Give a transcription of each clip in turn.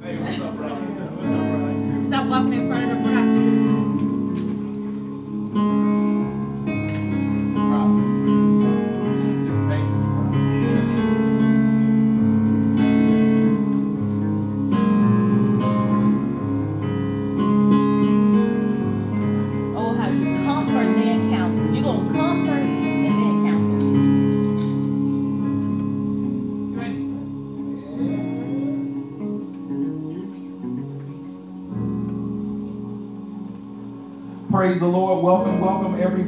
Stop walking in front of the prophet.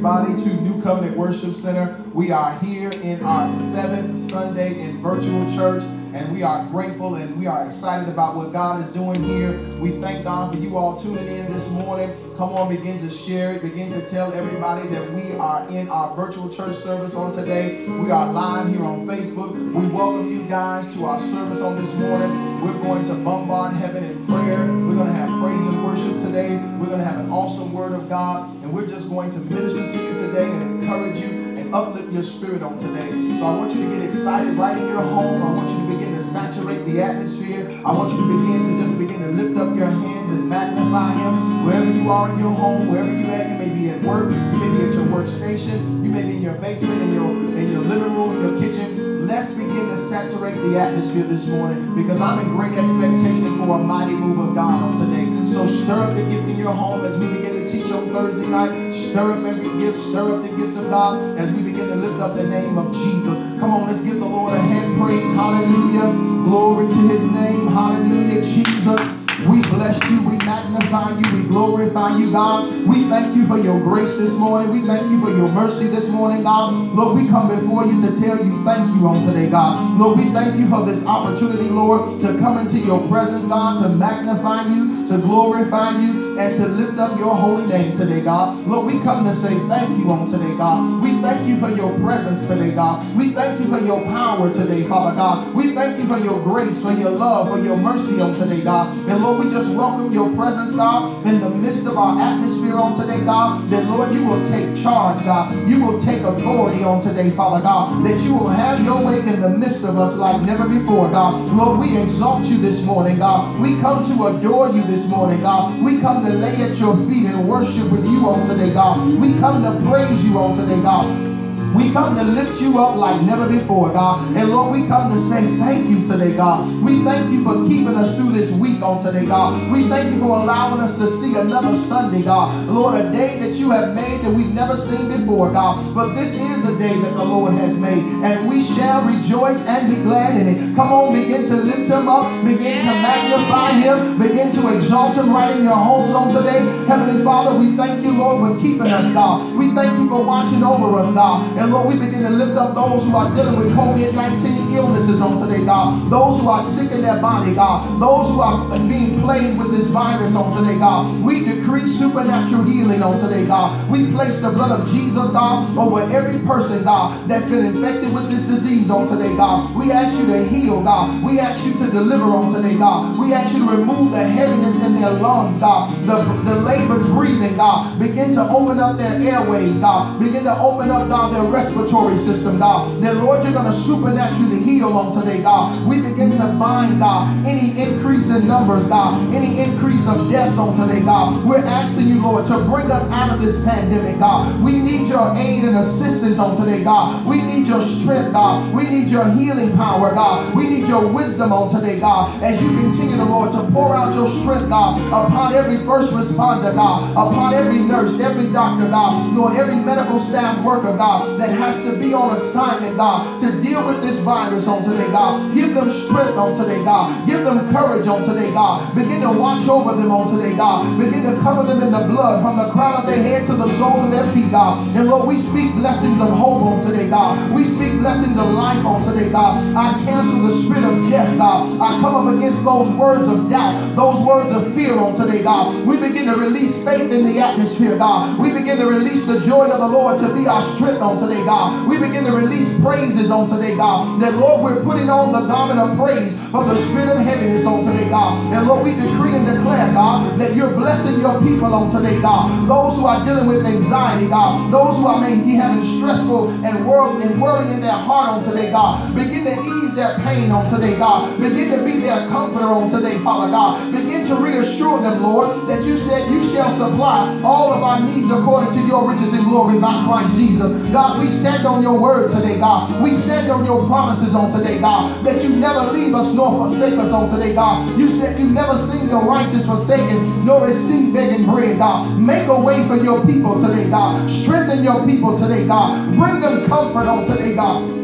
Everybody to New Covenant Worship Center. We are here in our seventh Sunday in virtual church, and we are grateful and we are excited about what God is doing here. We thank God for you all tuning in this morning. Come on, begin to share it, begin to tell everybody that we are in our virtual church service on today. We are live here on Facebook. We welcome you guys to our service on this morning. We're going to bombard heaven in prayer. Going to have praise and worship today. We're going to have an awesome word of God, and we're just going to minister to you today and encourage you and uplift your spirit on today. So I want you to get excited right in your home. I want you to begin to saturate the atmosphere. I want you to begin to just begin to lift up your hands and magnify Him wherever you are in your home, wherever you at. You may be at work, you may be at your workstation, you may be in your basement, in your in your living room, in your kitchen. Let's begin to saturate the atmosphere this morning because I'm in great expectation for a mighty move of God on today. So stir up the gift in your home as we begin to teach on Thursday night. Stir up every gift, stir up the gift of God as we begin to lift up the name of Jesus. Come on, let's give the Lord a hand praise. Hallelujah. Glory to his name. Hallelujah, Jesus. We bless you, we magnify you, we glorify you, God. We thank you for your grace this morning. We thank you for your mercy this morning, God. Lord, we come before you to tell you thank you on today, God. Lord, we thank you for this opportunity, Lord, to come into your presence, God, to magnify you, to glorify you, and to lift up your holy name today, God. Lord, we come to say thank you on today, God. We thank you for your presence today, God. We thank you for your power today, Father God. We thank you for your grace, for your love, for your mercy on today, God. And Lord, we just welcome your presence, God, in the midst of our atmosphere on today, God. That, Lord, you will take charge, God. You will take authority on today, Father God. That you will have your way in the midst of us like never before, God. Lord, we exalt you this morning, God. We come to adore you this morning, God. We come to lay at your feet and worship with you on today, God. We come to praise you on today, God. We come to lift you up like never before, God. And Lord, we come to say thank you today, God. We thank you for keeping us through this week on today, God. We thank you for allowing us to see another Sunday, God. Lord, a day that you have made that we've never seen before, God. But this is the day that the Lord has made, and we shall rejoice and be glad in it. Come on, begin to lift him up, begin to magnify him, begin to exalt him right in your homes on today. Heavenly Father, we thank you, Lord, for keeping us, God. We thank you for watching over us, God. And Lord, we begin to lift up those who are dealing with COVID 19 illnesses on today, God. Those who are sick in their body, God. Those who are being plagued with this virus on today, God. We decree supernatural healing on today, God. We place the blood of Jesus, God, over every person, God, that's been infected with this disease on today, God. We ask you to heal, God. We ask you to deliver on today, God. We ask you to remove the heaviness in their lungs, God. The, the labored breathing, God. Begin to open up their airways, God. Begin to open up, God, their respiratory system, God. That, Lord, you're going to supernaturally heal on today, God. We begin to bind, God, any increase in numbers, God. Any increase of deaths on today, God. We're asking you, Lord, to bring us out of this pandemic, God. We need your aid and assistance on today, God. We need your strength, God. We need your healing power, God. We need your wisdom on today, God. As you continue, the Lord, to pour out your strength, God, upon every first responder, God, upon every nurse, every doctor, God, Lord, every medical staff worker, God, that has to be on assignment, God, to deal with this virus on today, God. Give them strength on today, God. Give them courage on today, God. Begin to watch over them on today, God. Begin to cover them in the blood from the crown of their head to the soles of their feet, God. And Lord, we speak blessings of hope on today, God. We speak blessings of life on today, God. I cancel the spirit of death, God. I come up against those words of doubt, those words of fear on today, God. We begin to release faith in the atmosphere, God. We begin to release the joy of the Lord to be our strength on today, God. We begin to release praises on today, God. That, Lord, we're putting on the garment of praise from the spirit of heaviness on today, God. And, Lord, we decree and declare, God, that you're blessing your people on today, God. Those who are dealing with anxiety, God. Those who are maybe having stressful and worry and worrying in their heart on today, God. Begin to ease their pain on today, God. Begin to be their comforter on today, Father God. Begin to reassure them, Lord, that you said you shall supply all of our needs according to your riches and glory by Christ Jesus. We stand on your word today, God. We stand on your promises on today, God, that you never leave us nor forsake us on today, God. You said you never seen the righteous forsaken, nor is seen begging bread, God. Make a way for your people today, God. Strengthen your people today, God. Bring them comfort on today, God.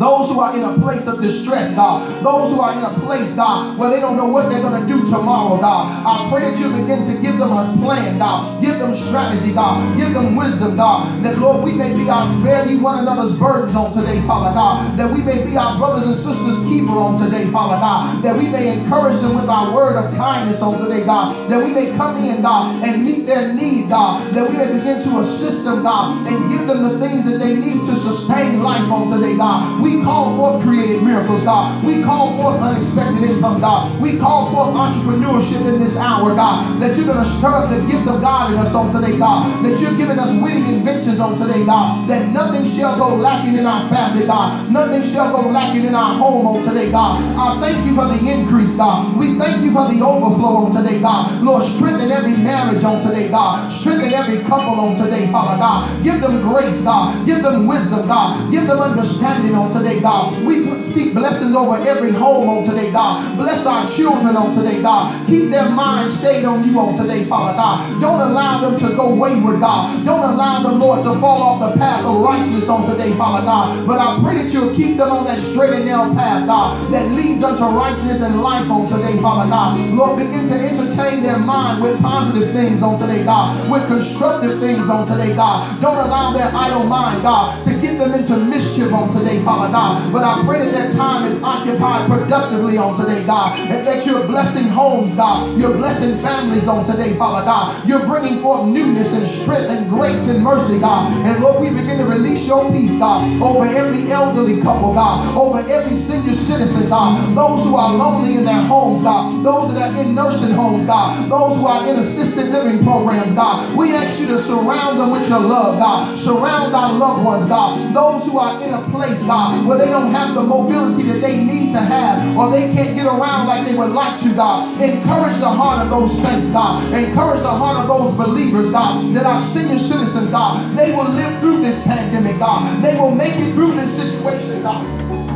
Those who are in a place of distress, God. Those who are in a place, God, where they don't know what they're going to do tomorrow, God. I pray that you begin to give them a plan, God. Give them strategy, God. Give them wisdom, God. That, Lord, we may be our bearing one another's burdens on today, Father God. That we may be our brothers and sisters' keeper on today, Father God. That we may encourage them with our word of kindness on today, God. That we may come in, God, and meet their need, God. That we may begin to assist them, God, and give them the things that they need to sustain life on today, God. We we call forth creative miracles, God. We call forth unexpected income, God. We call forth entrepreneurship in this hour, God. That you're going to stir up the gift of God in us on today, God. That you're giving us witty inventions on today, God. That nothing shall go lacking in our family, God. Nothing shall go lacking in our home on today, God. I thank you for the increase, God. We thank you for the overflow on today, God. Lord, strengthen every marriage on today, God. Strengthen every couple on today, Father God. Give them grace, God. Give them wisdom, God. Give them understanding on today today, God. We speak blessings over every home on today, God. Bless our children on today, God. Keep their minds stayed on you on today, Father God. Don't allow them to go wayward, God. Don't allow them, Lord, to fall off the path of righteousness on today, Father God. But I pray that you'll keep them on that straight and narrow path, God, that leads unto righteousness and life on today, Father God. Lord, begin to entertain their mind with positive things on today, God, with constructive things on today, God. Don't allow their idle mind, God, to get them into mischief on today, Father God. Uh, but I pray that that time is occupied productively on today, God. And that you're blessing homes, God. You're blessing families on today, Father God. You're bringing forth newness and strength and grace and mercy, God. And Lord, we begin to release your peace, God, over every elderly couple, God, over every senior citizen, God. Those who are lonely in their homes, God. Those that are in nursing homes, God. Those who are in assisted living programs, God. We ask you to surround them with your love, God. Surround our loved ones, God. Those who are in a place, God, where they don't have the mobility that they need to have, or they can't get around like they would like to, God. Encourage the heart of those saints, God. Encourage the heart of those believers, God, that are senior citizens, God. They will live through this pandemic, God. They will make it through this situation, God.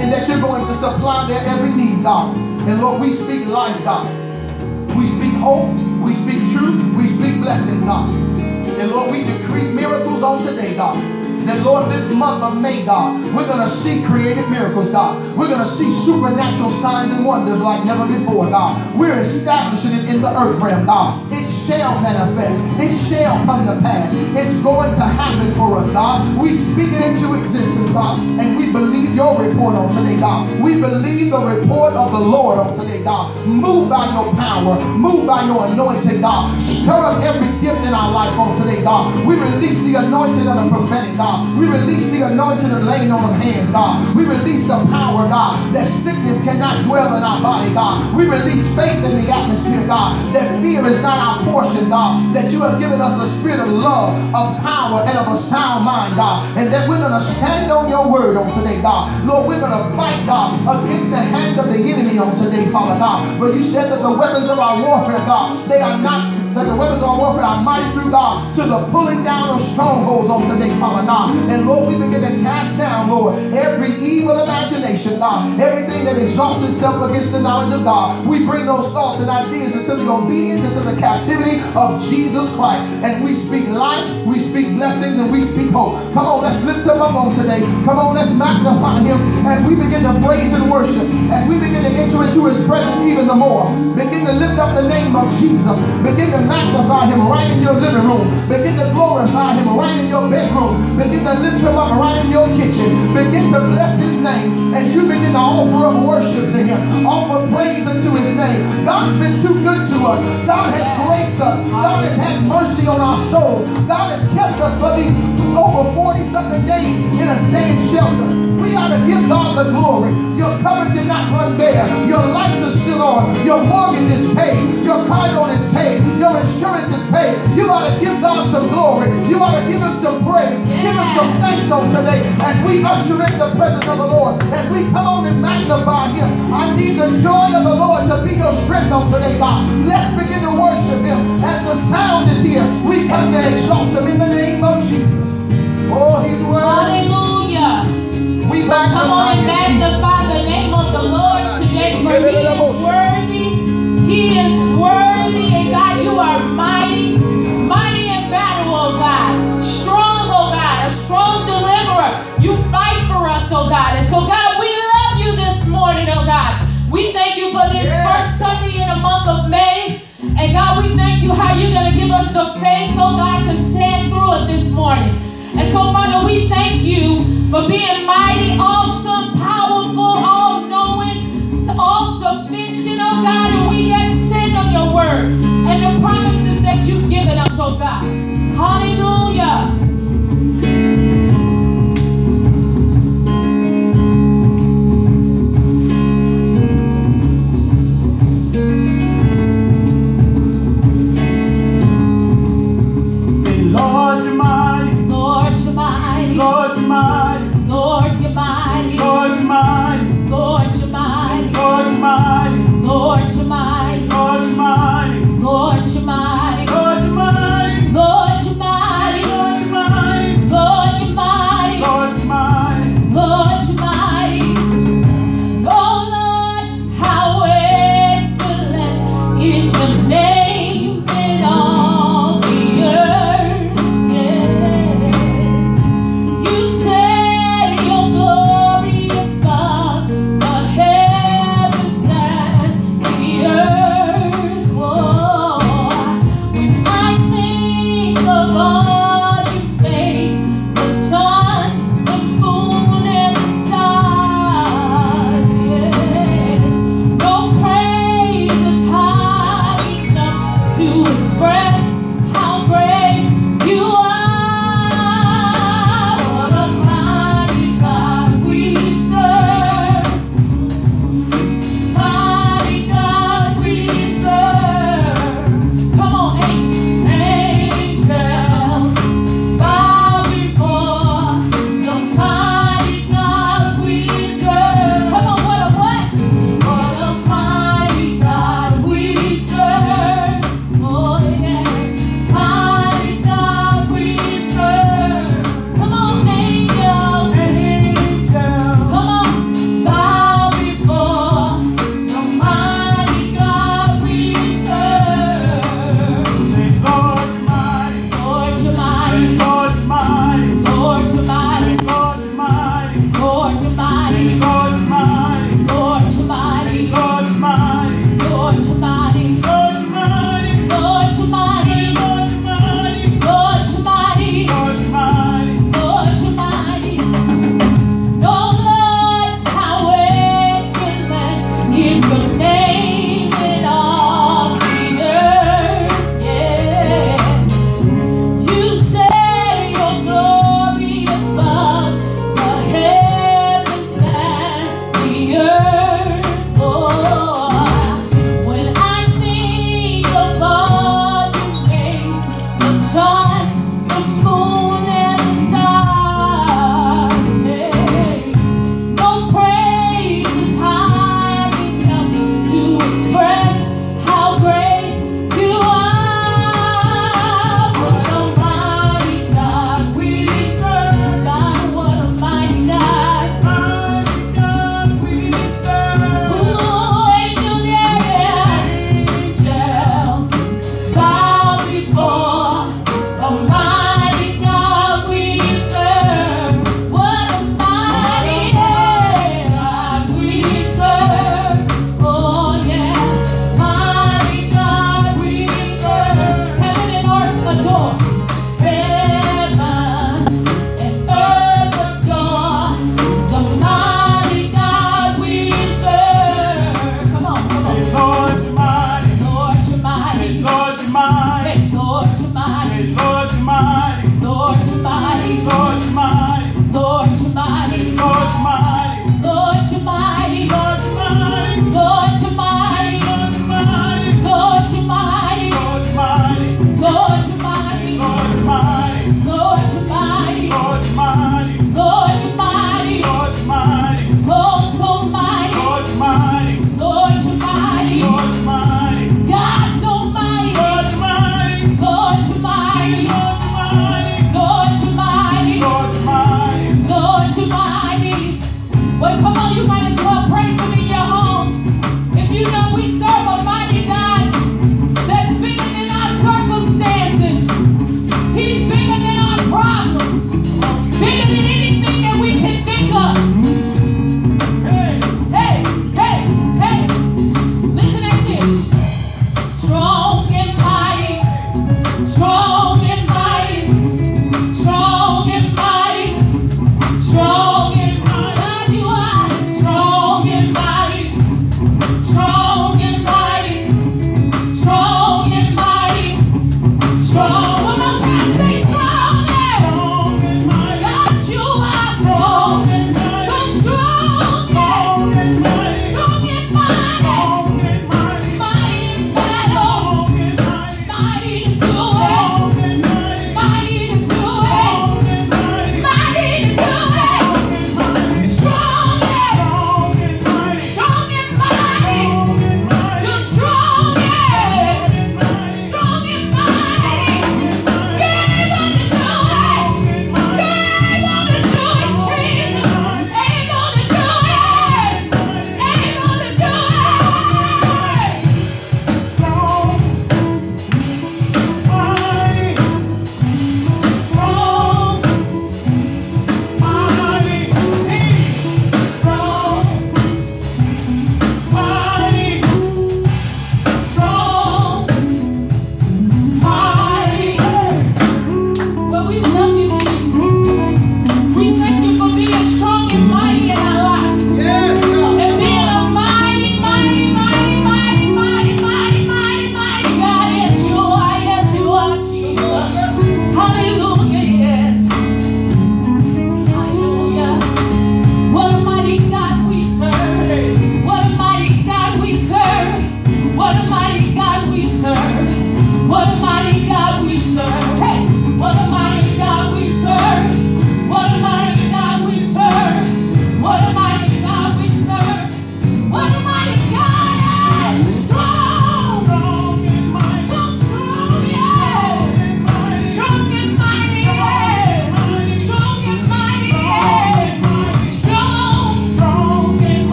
And that you're going to supply their every need, God. And Lord, we speak life, God. We speak hope. We speak truth. We speak blessings, God. And Lord, we decree miracles on today, God that, Lord, this month of May, God, we're going to see creative miracles, God. We're going to see supernatural signs and wonders like never before, God. We're establishing it in the earth realm, God. It shall manifest. It shall come to pass. It's going to happen for us, God. We speak it into existence, God, and we believe your report on today, God. We believe the report of the Lord on today, God. Move by your power. Move by your anointing, God. Stir up every gift in our life on today, God. We release the anointing of the prophetic, God. God. We release the anointing and laying on of hands, God. We release the power, God, that sickness cannot dwell in our body, God. We release faith in the atmosphere, God, that fear is not our portion, God. That you have given us a spirit of love, of power, and of a sound mind, God. And that we're going to stand on your word on today, God. Lord, we're going to fight, God, against the hand of the enemy on today, Father God. But you said that the weapons of our warfare, God, they are not that the weapons of our warfare are mighty through God to the pulling down of strongholds on today, Father God. And Lord, we begin to cast down, Lord, every evil imagination, God, everything that exalts itself against the knowledge of God. We bring those thoughts and ideas into the obedience, into the captivity of Jesus Christ. And we speak life, we speak blessings, and we speak hope. Come on, let's lift him up on today. Come on, let's magnify him as we begin to praise and worship, as we begin to enter into his presence even the more. Begin to lift up the name of Jesus. Begin to magnify him right in your living room. Begin to glorify him right in your bedroom. Begin to lift him up right in your kitchen. Begin to bless his name as you begin to offer up worship to him. Offer praise unto his name. God's been too good to us. God has graced us. God has had mercy on our soul. God has kept us for these over 40 something days in a staying shelter. We ought to give God the glory. Your cupboard did not run bare. Your lights are still on. Your mortgage is paid. Your car loan is paid. Your insurance is paid. You ought to give God some glory. You ought to give him some praise. Give him some thanks on today as we usher in the presence of the Lord. As we come on and magnify him. I need the joy of the Lord to be your strength on today, God. Let's begin to worship him. As the sound is here, we come to exalt him in the name of Jesus. Oh, he's worthy. We Come on and magnify you, Jesus. magnify the name of the Lord today, for He is worthy. He is worthy, and God, you are mighty, mighty in battle, oh God. Strong, oh God, a strong deliverer. You fight for us, oh God. And so, God, we love you this morning, oh God. We thank you for this Yes. first Sunday in the month of May. And God, we thank you how you're going to give us the faith, oh God, to stand through it this morning. And so, Father, we thank you for being mighty, awesome, powerful, all knowing, all sufficient, oh God. And we yet stand on your word and the promises that you've given us, oh God. Hallelujah.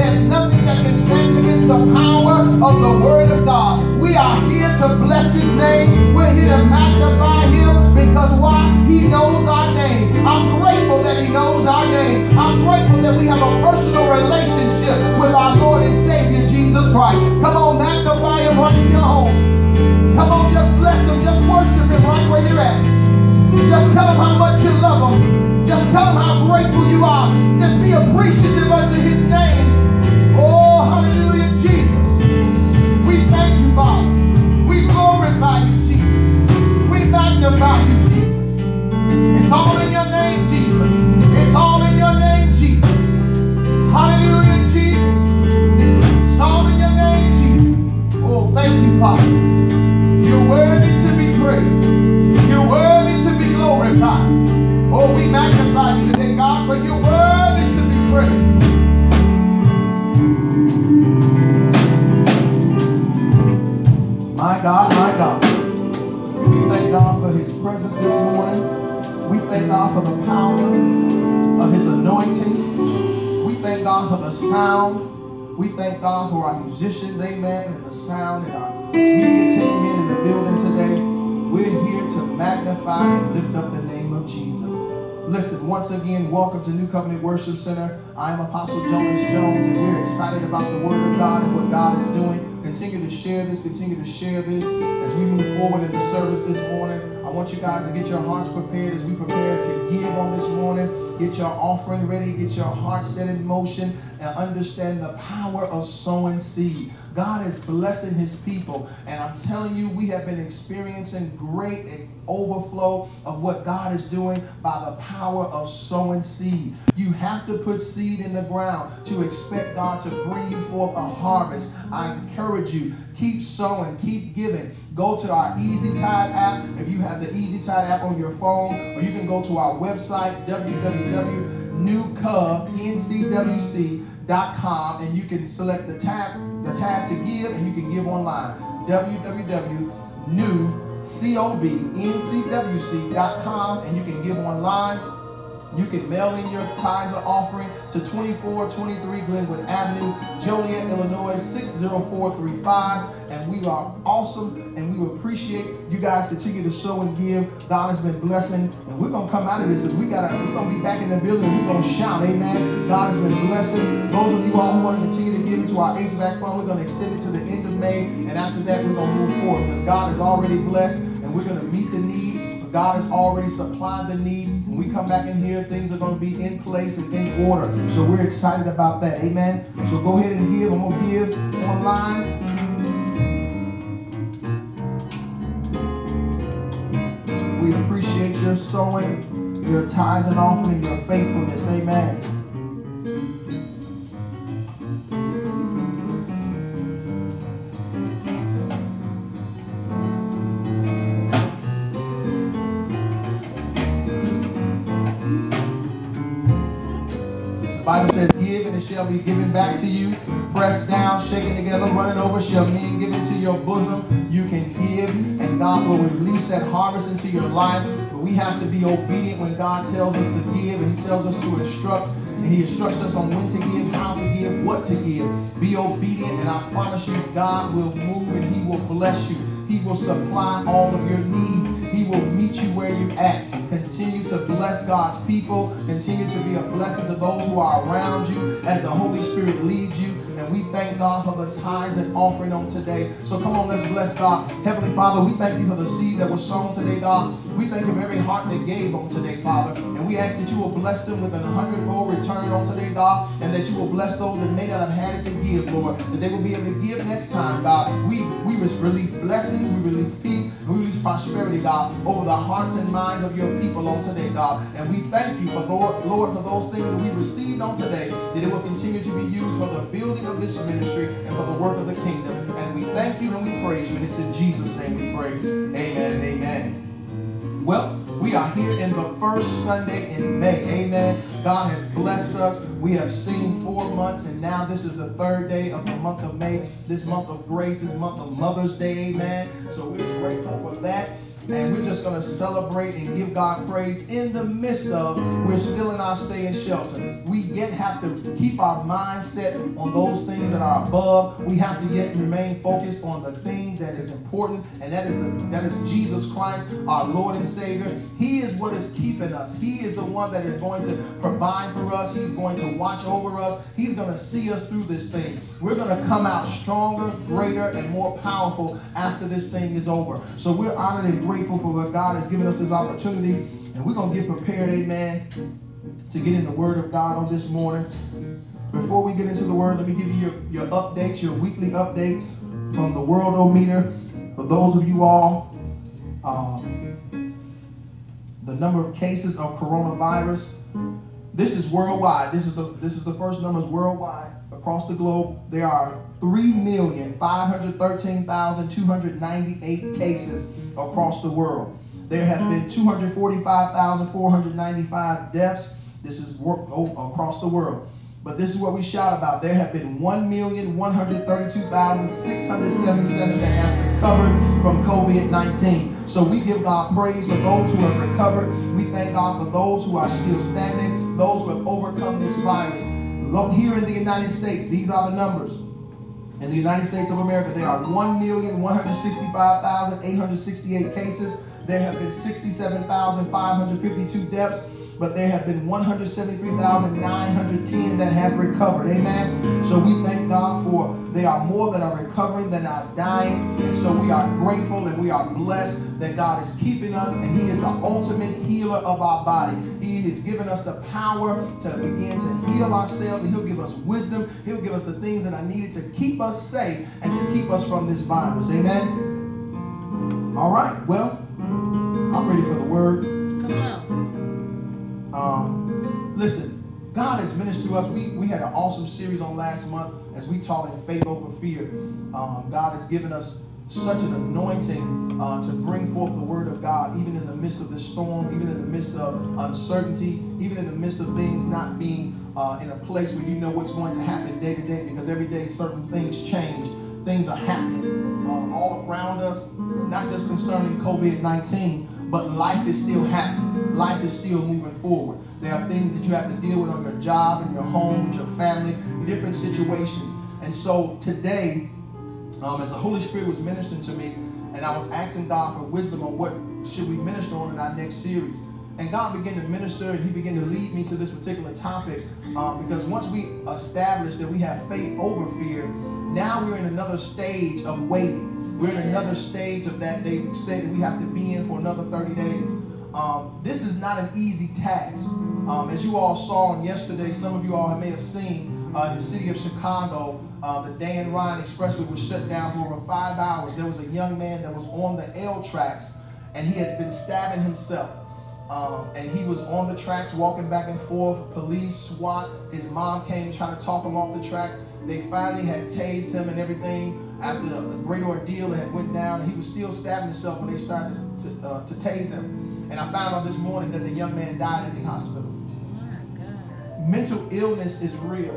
There's nothing that can stand against the power of the Word of God. We are here to bless His name. We're here to magnify Him because why? He knows our name. I'm grateful that He knows our name. I'm grateful that we have a personal relationship with our Lord and Savior Jesus Christ. Come on, magnify Him right in your home. Come on, just bless Him. Just worship Him right where you're at. Just tell him how much you love him. Just tell him how grateful you are. Just be appreciative unto his name. You're worthy to be praised. You're worthy to be glorified. Oh, we magnify you today, God, for you're worthy to be praised. My God, my God. We thank God for his presence this morning. We thank God for the power of his anointing. We thank God for the sound. We thank God for our musicians, amen, and the sound and our media team in the building today. We're here to magnify and lift up the name of Jesus. Listen, once again, welcome to New Covenant Worship Center. I am Apostle Jonas Jones, and we're excited about the Word of God and what God is doing. Continue to share this, continue to share this as we move forward in the service this morning. I want you guys to get your hearts prepared as we prepare to give on this morning. Get your offering ready, get your heart set in motion, and understand the power of sowing seed. God is blessing his people. And I'm telling you, we have been experiencing great overflow of what God is doing by the power of sowing seed. You have to put seed in the ground to expect God to bring you forth a harvest. I encourage you, keep sowing, keep giving. Go to our EasyTithe app if you have the EasyTithe app on your phone, or you can go to our website, www.newcubncwc.com, and you can select the tab, the tab to give, and you can give online. www.newcubncwc.com, and you can give online. You can mail in your tithes or offering to 2423 Glenwood Avenue, Joliet, Illinois 60435. And we are awesome and we appreciate you guys continue to sow and give. God has been blessing. And we're gonna come out of this as we gotta we're gonna be back in the building. We're gonna shout, amen. God has been blessing. Those of you all who want to continue to give into our HVAC fund, we're gonna extend it to the end of May. And after that, we're gonna move forward because God has already blessed and we're gonna meet the need. God has already supplied the need. When we come back in here, things are going to be in place and in order. So we're excited about that. Amen. So go ahead and give. I'm going to give online. We appreciate your sowing, your tithes and offering, your faithfulness. Amen. Shall be given back to you. Pressed down, shaken together, running over, shall men give into your bosom. You can give, and God will release that harvest into your life. But we have to be obedient when God tells us to give, and He tells us to instruct. And he instructs us on when to give, how to give, what to give. Be obedient, and I promise you, God will move and He will bless you. He will supply all of your needs. He will meet you where you're at. Continue to bless God's people. Continue to be a blessing to those who are around you as the Holy Spirit leads you. And we thank God for the tithes and offering on today. So come on, let's bless God. Heavenly Father, we thank you for the seed that was sown today, God. We thank you for every heart that gave on today, Father. And we ask that you will bless them with a hundredfold return on today, God. And that you will bless those that may not have had it to give, Lord. That they will be able to give next time, God. We, we release blessings, we release peace, we release prosperity, God, over the hearts and minds of your people on today, God. And we thank you for, Lord, Lord, for those things that we received on today, that it will continue to be used for the building of this ministry and for the work of the kingdom. And we thank you and we praise you. And it's in Jesus' name we pray. Amen amen. Well, we are here in the first Sunday in May. Amen. God has blessed us. We have seen four months, and now this is the third day of the month of May, this month of grace, this month of Mother's Day. Amen. So we're grateful for that. And we're just going to celebrate and give God praise in the midst of we're still in our stay in shelter. We yet have to keep our mindset on those things that are above. We have to yet remain focused on the thing that is important, and that is the, that is Jesus Christ, our Lord and Savior. He is what is keeping us. He is the one that is going to provide for us. He's going to watch over us. He's going to see us through this thing. We're going to come out stronger, greater, and more powerful after this thing is over. So we're honored and grateful for what God has given us this opportunity, and we're going to get prepared, amen, to get in the Word of God on this morning. Before we get into the Word, let me give you your, your updates, your weekly updates from the Worldometer. For those of you all, um, the number of cases of coronavirus. This is worldwide. This is the this is the first numbers worldwide across the globe. There are 3,513,298 cases across the world. There have been mm-hmm. 245,495 deaths. This is wor- oh, across the world. But this is what we shout about. There have been 1,132,677 that have recovered from COVID 19. So we give God praise for those who have recovered. We thank God for those who are still standing, those who have overcome this virus. Look here in the United States, these are the numbers. In the United States of America, there are 1,165,868 cases. There have been 67,552 deaths but there have been 173,910 that have recovered. Amen. So we thank God for they are more that are recovering than are dying. And so we are grateful and we are blessed that God is keeping us and He is the ultimate healer of our body. He has given us the power to begin to heal ourselves and He'll give us wisdom. He'll give us the things that are needed to keep us safe and to keep us from this virus. Amen. All right. Well, I'm ready for the word. Come on. Um, listen, God has ministered to us. We, we had an awesome series on last month as we taught in faith over fear. Um, God has given us such an anointing uh, to bring forth the word of God, even in the midst of this storm, even in the midst of uncertainty, even in the midst of things not being uh, in a place where you know what's going to happen day to day, because every day certain things change. Things are happening uh, all around us, not just concerning COVID 19, but life is still happening. Life is still moving forward. There are things that you have to deal with on your job, in your home, with your family, different situations. And so today, um, as the Holy Spirit was ministering to me, and I was asking God for wisdom on what should we minister on in our next series. And God began to minister, and He began to lead me to this particular topic um, because once we establish that we have faith over fear, now we're in another stage of waiting. We're in another stage of that they say that we have to be in for another 30 days. Um, this is not an easy task. Um, as you all saw on yesterday, some of you all may have seen uh, the city of Chicago, uh, the Dan Ryan Expressway was shut down for over five hours. There was a young man that was on the L tracks and he had been stabbing himself. Um, and he was on the tracks walking back and forth. Police, SWAT, his mom came trying to talk him off the tracks. They finally had tased him and everything. After a great ordeal had went down, he was still stabbing himself when they started to, uh, to tase him. And I found out this morning that the young man died at the hospital. My Mental illness is real.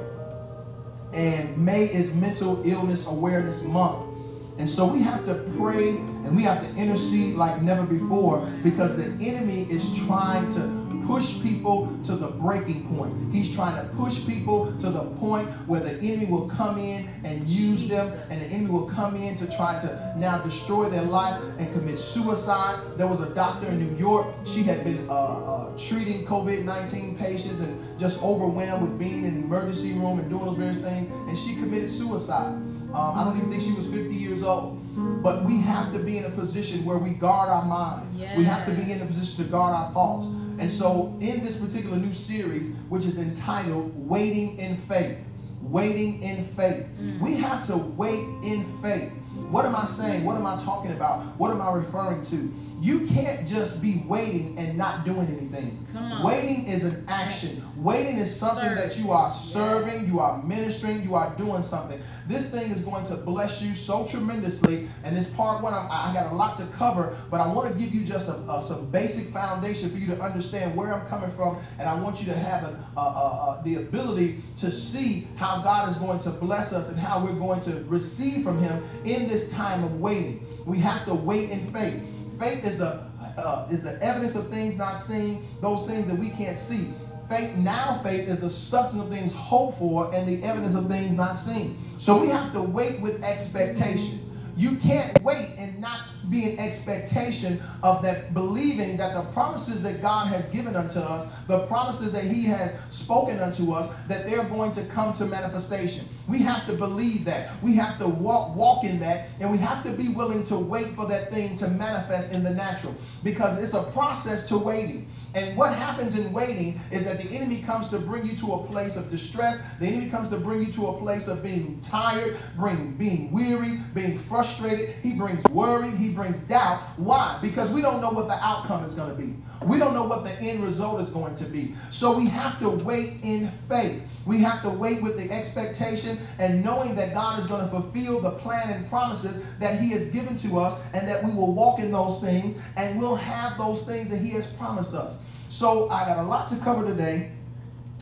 And May is Mental Illness Awareness Month. And so we have to pray and we have to intercede like never before because the enemy is trying to push people to the breaking point. He's trying to push people to the point where the enemy will come in and use them, and the enemy will come in to try to now destroy their life and commit suicide. There was a doctor in New York. She had been uh, uh, treating COVID 19 patients and just overwhelmed with being in the emergency room and doing those various things, and she committed suicide. Um, I don't even think she was 50 years old. But we have to be in a position where we guard our mind. We have to be in a position to guard our thoughts. And so, in this particular new series, which is entitled Waiting in Faith, Waiting in Faith, mm. we have to wait in faith. What am I saying? What am I talking about? What am I referring to? You can't just be waiting and not doing anything. Waiting is an action. Waiting is something Serve. that you are serving, you are ministering, you are doing something. This thing is going to bless you so tremendously. And this part one, I, I got a lot to cover, but I want to give you just a, a- uh, some basic foundation for you to understand where I'm coming from. And I want you to have a, a, a, a- the ability to see how God is going to bless us and how we're going to receive from Him in this time of waiting. We have to wait in faith. Faith is the uh, is the evidence of things not seen, those things that we can't see. Faith now, faith is the substance of things hoped for and the evidence of things not seen. So we have to wait with expectation. You can't wait and not be in expectation of that, believing that the promises that God has given unto us, the promises that He has spoken unto us, that they're going to come to manifestation. We have to believe that. We have to walk, walk in that, and we have to be willing to wait for that thing to manifest in the natural because it's a process to waiting. And what happens in waiting is that the enemy comes to bring you to a place of distress. The enemy comes to bring you to a place of being tired, bring, being weary, being frustrated. He brings worry. He brings doubt. Why? Because we don't know what the outcome is going to be. We don't know what the end result is going to be. So we have to wait in faith. We have to wait with the expectation and knowing that God is going to fulfill the plan and promises that He has given to us, and that we will walk in those things and we'll have those things that He has promised us. So I got a lot to cover today,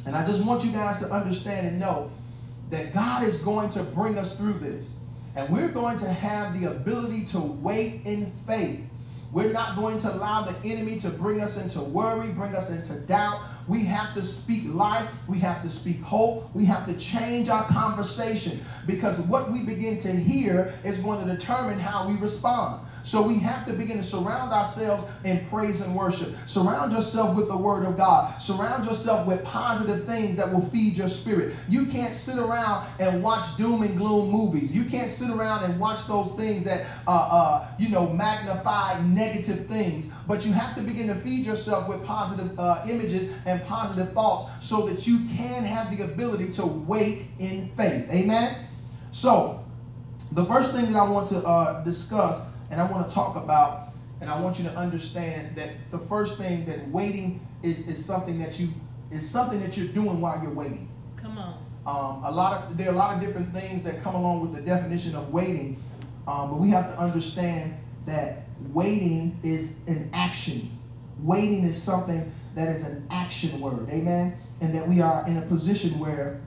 and I just want you guys to understand and know that God is going to bring us through this. And we're going to have the ability to wait in faith. We're not going to allow the enemy to bring us into worry, bring us into doubt. We have to speak life. We have to speak hope. We have to change our conversation because what we begin to hear is going to determine how we respond. So we have to begin to surround ourselves in praise and worship. Surround yourself with the word of God. Surround yourself with positive things that will feed your spirit. You can't sit around and watch doom and gloom movies. You can't sit around and watch those things that uh, uh, you know magnify negative things. But you have to begin to feed yourself with positive uh, images and positive thoughts so that you can have the ability to wait in faith. Amen. So the first thing that I want to uh, discuss and I want to talk about, and I want you to understand that the first thing that waiting is, is something that you is something that you're doing while you're waiting. Come on. Um, a lot of there are a lot of different things that come along with the definition of waiting, um, but we have to understand that waiting is an action. Waiting is something that is an action word, amen. And that we are in a position where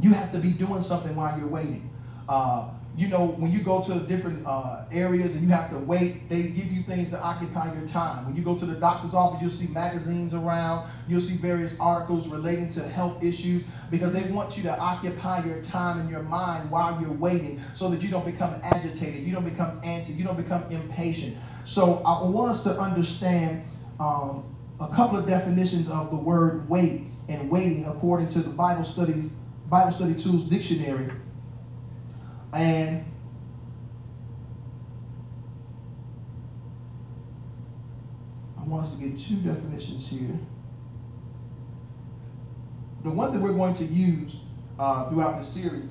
you have to be doing something while you're waiting. Uh, you know, when you go to different uh, areas and you have to wait, they give you things to occupy your time. When you go to the doctor's office, you'll see magazines around, you'll see various articles relating to health issues because they want you to occupy your time and your mind while you're waiting so that you don't become agitated, you don't become antsy, you don't become impatient. So I want us to understand um, a couple of definitions of the word wait and waiting according to the Bible studies Bible Study Tools Dictionary. And I want us to get two definitions here. The one that we're going to use uh, throughout the series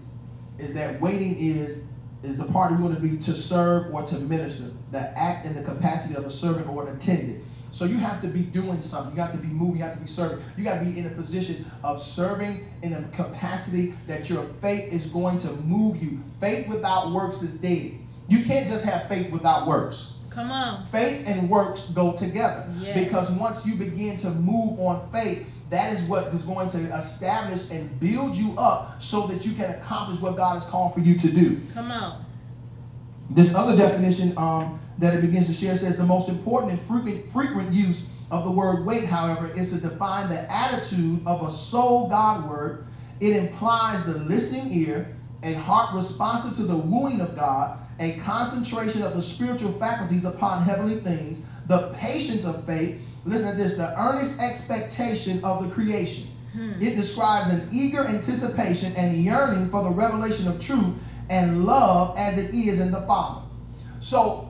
is that waiting is is the part we want to be to serve or to minister, the act in the capacity of a servant or an attendant. So you have to be doing something. You have to be moving. You have to be serving. You got to be in a position of serving in a capacity that your faith is going to move you. Faith without works is dead. You can't just have faith without works. Come on. Faith and works go together. Yes. Because once you begin to move on faith, that is what is going to establish and build you up so that you can accomplish what God has called for you to do. Come on. This other definition um, that it begins to share says the most important and frequent, frequent use of the word wait, however, is to define the attitude of a soul Godward. It implies the listening ear, a heart responsive to the wooing of God, a concentration of the spiritual faculties upon heavenly things, the patience of faith. Listen to this the earnest expectation of the creation. Hmm. It describes an eager anticipation and yearning for the revelation of truth and love as it is in the Father. So,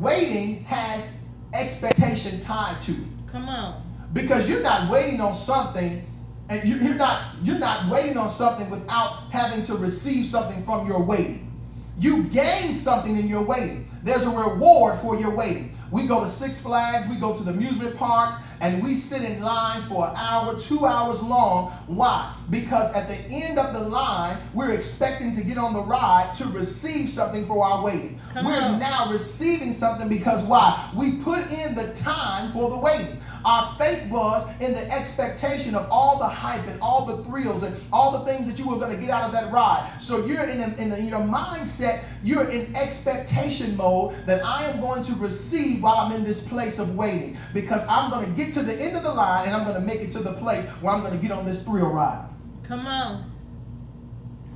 waiting has expectation tied to it. Come on. because you're not waiting on something and you- you're not you're not waiting on something without having to receive something from your waiting. You gain something in your waiting. There's a reward for your waiting. We go to six flags we go to the amusement parks and we sit in lines for an hour two hours long. Why? Because at the end of the line we're expecting to get on the ride to receive something for our waiting. Come we're on. now receiving something because why? We put in the time for the waiting our faith was in the expectation of all the hype and all the thrills and all the things that you were going to get out of that ride. So you're in, a, in, a, in your mindset, you're in expectation mode that I am going to receive while I'm in this place of waiting because I'm going to get to the end of the line and I'm going to make it to the place where I'm going to get on this thrill ride. Come on.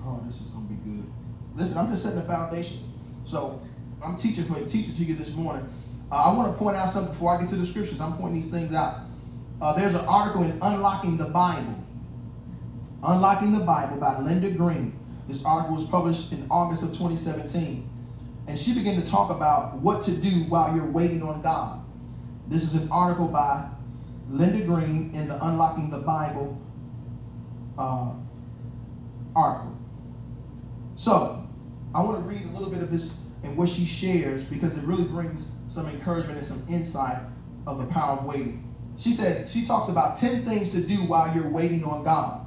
Oh, this is going to be good. Listen, I'm just setting the foundation. So I'm teaching for teaching to you this morning. Uh, I want to point out something before I get to the scriptures. I'm pointing these things out. Uh, there's an article in Unlocking the Bible. Unlocking the Bible by Linda Green. This article was published in August of 2017. And she began to talk about what to do while you're waiting on God. This is an article by Linda Green in the Unlocking the Bible uh, article. So, I want to read a little bit of this and what she shares because it really brings some encouragement and some insight of the power of waiting. She says, she talks about 10 things to do while you're waiting on God.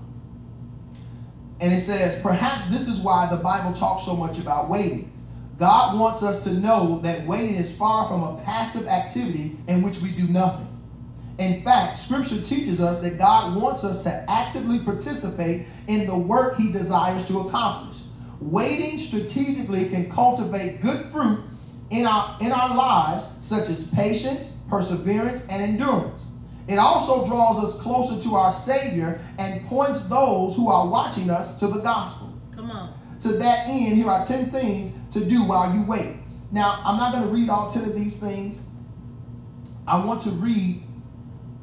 And it says, perhaps this is why the Bible talks so much about waiting. God wants us to know that waiting is far from a passive activity in which we do nothing. In fact, Scripture teaches us that God wants us to actively participate in the work He desires to accomplish. Waiting strategically can cultivate good fruit in our, in our lives, such as patience, perseverance, and endurance. It also draws us closer to our Savior and points those who are watching us to the gospel. Come on. To that end, here are 10 things to do while you wait. Now, I'm not going to read all 10 of these things. I want to read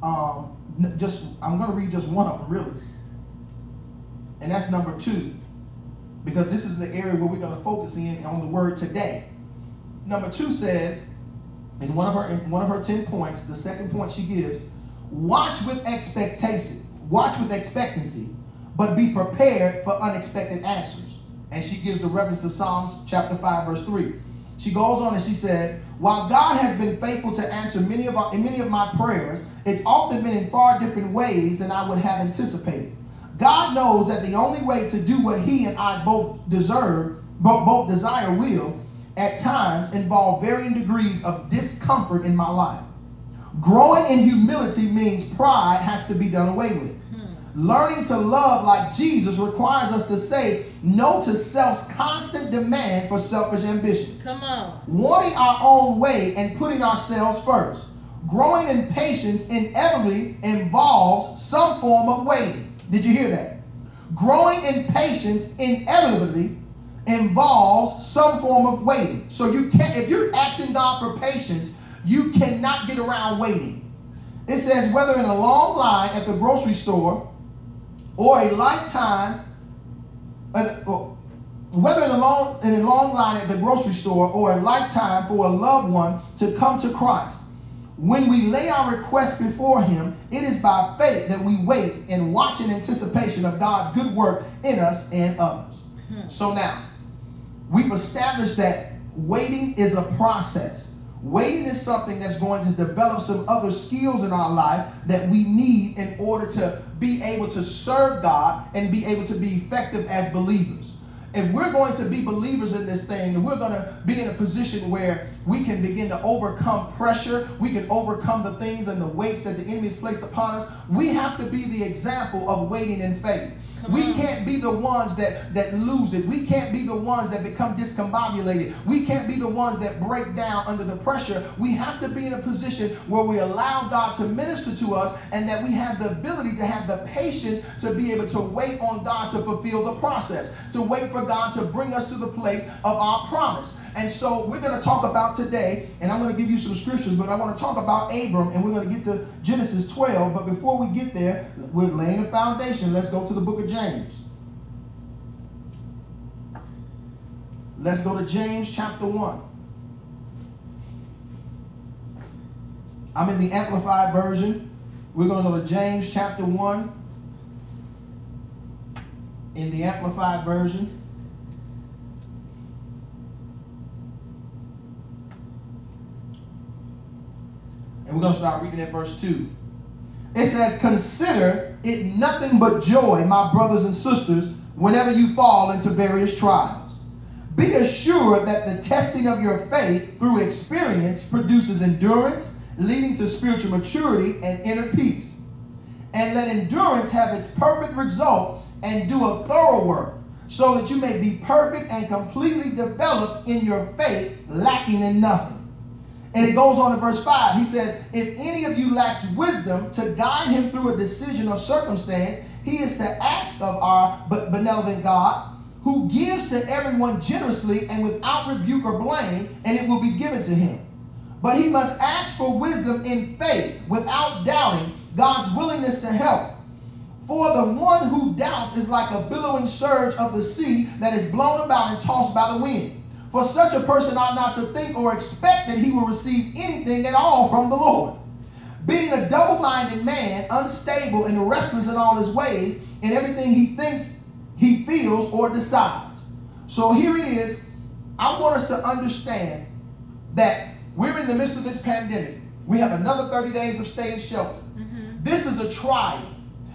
um, just, I'm going to read just one of them, really. And that's number two, because this is the area where we're going to focus in on the word today. Number two says, in one of her in one of her 10 points, the second point she gives, watch with expectation, watch with expectancy, but be prepared for unexpected answers. And she gives the reference to Psalms chapter 5, verse 3. She goes on and she says, While God has been faithful to answer many of our in many of my prayers, it's often been in far different ways than I would have anticipated. God knows that the only way to do what he and I both deserve, both, both desire will, at times involve varying degrees of discomfort in my life. Growing in humility means pride has to be done away with. Hmm. Learning to love like Jesus requires us to say no to self's constant demand for selfish ambition. Come on. Wanting our own way and putting ourselves first. Growing in patience inevitably involves some form of waiting. Did you hear that? Growing in patience inevitably involves some form of waiting. So you can't, if you're asking God for patience, you cannot get around waiting. It says whether in a long line at the grocery store or a lifetime, uh, whether in a long in a long line at the grocery store or a lifetime for a loved one to come to Christ. When we lay our requests before Him, it is by faith that we wait and watch in anticipation of God's good work in us and others. Hmm. So now, we've established that waiting is a process. Waiting is something that's going to develop some other skills in our life that we need in order to be able to serve God and be able to be effective as believers. If we're going to be believers in this thing, and we're going to be in a position where we can begin to overcome pressure, we can overcome the things and the weights that the enemy has placed upon us, we have to be the example of waiting in faith. Come we on. can't be the ones that, that lose it. We can't be the ones that become discombobulated. We can't be the ones that break down under the pressure. We have to be in a position where we allow God to minister to us and that we have the ability to have the patience to be able to wait on God to fulfill the process, to wait for God to bring us to the place of our promise. And so we're going to talk about today, and I'm going to give you some scriptures, but I want to talk about Abram, and we're going to get to Genesis 12. But before we get there, we're laying a foundation. Let's go to the book of James. Let's go to James chapter 1. I'm in the Amplified Version. We're going to go to James chapter 1 in the Amplified Version. And we're going to start reading at verse 2. It says, Consider it nothing but joy, my brothers and sisters, whenever you fall into various trials. Be assured that the testing of your faith through experience produces endurance. leading to spiritual maturity and inner peace. And let endurance have its perfect result and do a thorough work, so that you may be perfect and completely developed in your faith, lacking in nothing. And it goes on in verse 5. He says, If any of you lacks wisdom to guide him through a decision or circumstance, he is to ask of our benevolent God, who gives to everyone generously and without rebuke or blame, and it will be given to him. But he must ask for wisdom in faith, without doubting God's willingness to help. For the one who doubts is like a billowing surge of the sea that is blown about and tossed by the wind. For such a person ought not to think or expect that he will receive anything at all from the Lord. Being a double minded man, unstable and restless in all his ways, in everything he thinks, he feels, or decides. So here it is. I want us to understand that we're in the midst of this pandemic. We have another 30 days of stay staying shelter. Mm-hmm. This is a trial.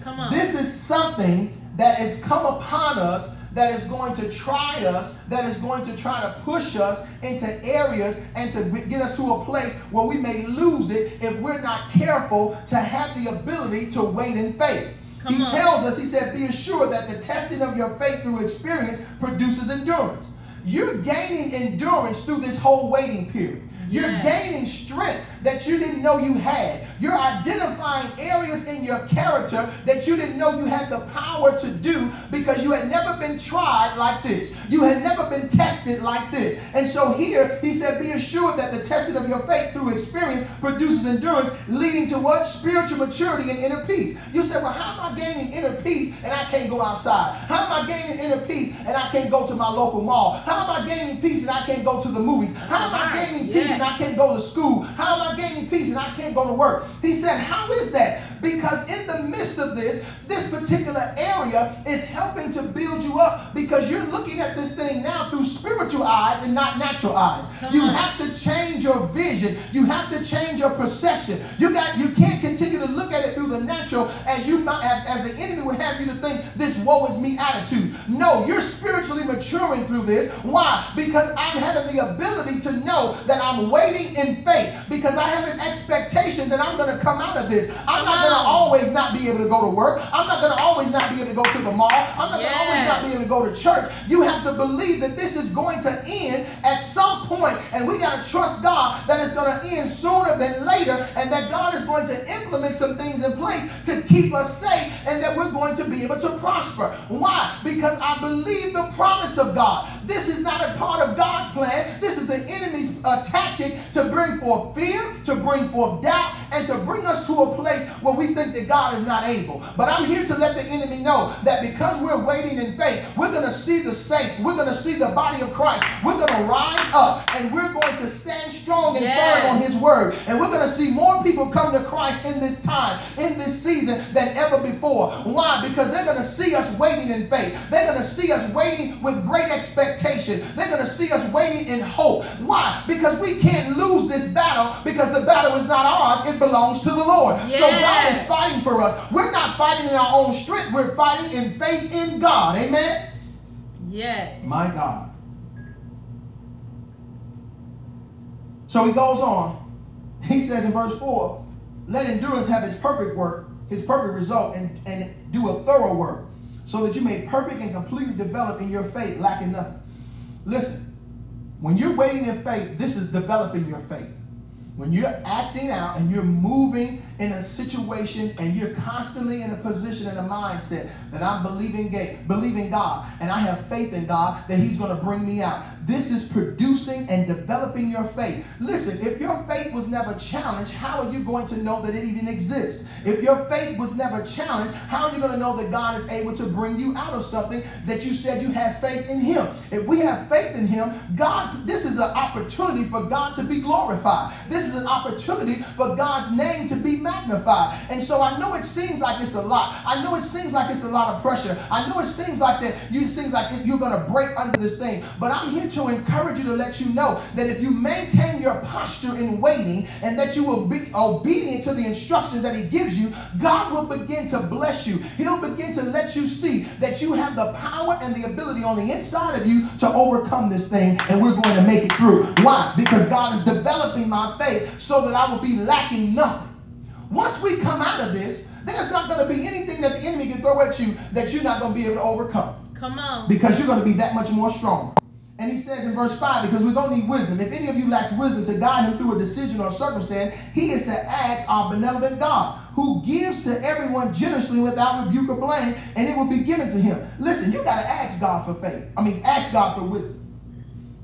Come on. This is something that has come upon us that is going to try us, that is going to try to push us into areas and to get us to a place where we may lose it if we're not careful to have the ability to wait in faith. Come he on. tells us, he said, be assured that the testing of your faith through experience produces endurance. You're gaining endurance through this whole waiting period. You're Yes. gaining strength that you didn't know you had. You're identifying areas in your character that you didn't know you had the power to do because you had never been tried like this. You had never been tested like this. And so here he said, Be assured that the testing of your faith through experience produces endurance, leading to what? Spiritual maturity and inner peace. You said, Well, how am I gaining inner peace and I can't go outside? How am I gaining inner peace and I can't go to my local mall? How am I gaining peace and I can't go to the movies? How am I gaining peace and I can't go to school? How am I gaining peace and I can't go to work? He said, How is that? Because in the midst of this, this particular area is helping to build you up because you're looking at this thing now through spiritual eyes and not natural eyes. Come you on. have to change your vision. You have to change your perception. You got you can't continue to look at it through the natural as you as, as the enemy would have you to think this woe is me attitude. No, you're spiritually maturing through this. Why? Because I'm having the ability to know that I'm waiting in faith because I have an expectation that I'm going to come out of this. I'm not going to Come on. always not be able to go to work. I'm not going to always not be able to go to the mall. I'm not going to always not be able to go to church. You have to believe that this is going to end at some point, and we got to trust God that it's going to end sooner than later, and that God is going to implement some things in place to keep us safe, and that we're going to be able to prosper. Why? Because I believe the promise of God. This is not a part of God's plan. This is the enemy's uh, tactic to bring forth fear, to bring forth doubt, and to bring us to a place where we think that God is not able. But I'm here to let the enemy know that because we're waiting in faith, we're going to see the saints, we're going to see the body of Christ, we're going to rise up, and we're going to stand strong and Yes. firm on His word. And we're going to see more people come to Christ in this time, in this season, than ever before. Why? Because they're going to see us waiting in faith. They're going to see us waiting with great expectation. They're going to see us waiting in hope. Why? Because we can't lose this battle because the battle is not ours, it belongs to the Lord. So God Yes. is fighting for us. We're not fighting in our own strength, we're fighting in faith in God. Amen? Yes. My God. So he goes on. He says in verse 4 let endurance have its perfect work, his perfect result, and, and do a thorough work, so that you may perfect and completely develop in your faith, lacking nothing. Listen, when you're waiting in faith, this is developing your faith. When you're acting out and you're moving in a situation and you're constantly in a position and a mindset that I'm believing, believing God and I have faith in God that He's going to bring me out. This is producing and developing your faith. Listen, if your faith was never challenged, how are you going to know that it even exists? If your faith was never challenged, how are you going to know that God is able to bring you out of something that you said you had faith in Him? If we have faith in Him, God, this is an opportunity for God to be glorified. This is an opportunity for God's name to be magnified. And so I know it seems like it's a lot. I know it seems like it's a lot of pressure. I know it seems like that you seems like you're going to break under this thing. But I'm here to encourage you to let you know that if you maintain your posture in waiting and that you will be obedient to the instructions that He gives you, God will begin to bless you. He'll begin to let you see that you have the power and the ability on the inside of you to overcome this thing, and we're going to make it through. Why? Because God is developing my faith so that I will be lacking nothing. Once we come out of this, there's not going to be anything that the enemy can throw at you that you're not going to be able to overcome Come on. because you're going to be that much more strong. And he says in verse 5, because we're going to need wisdom. If any of you lacks wisdom to guide him through a decision or circumstance, he is to ask our benevolent God, who gives to everyone generously without rebuke or blame, and it will be given to him. Listen, you got to ask God for faith. I mean, ask God for wisdom.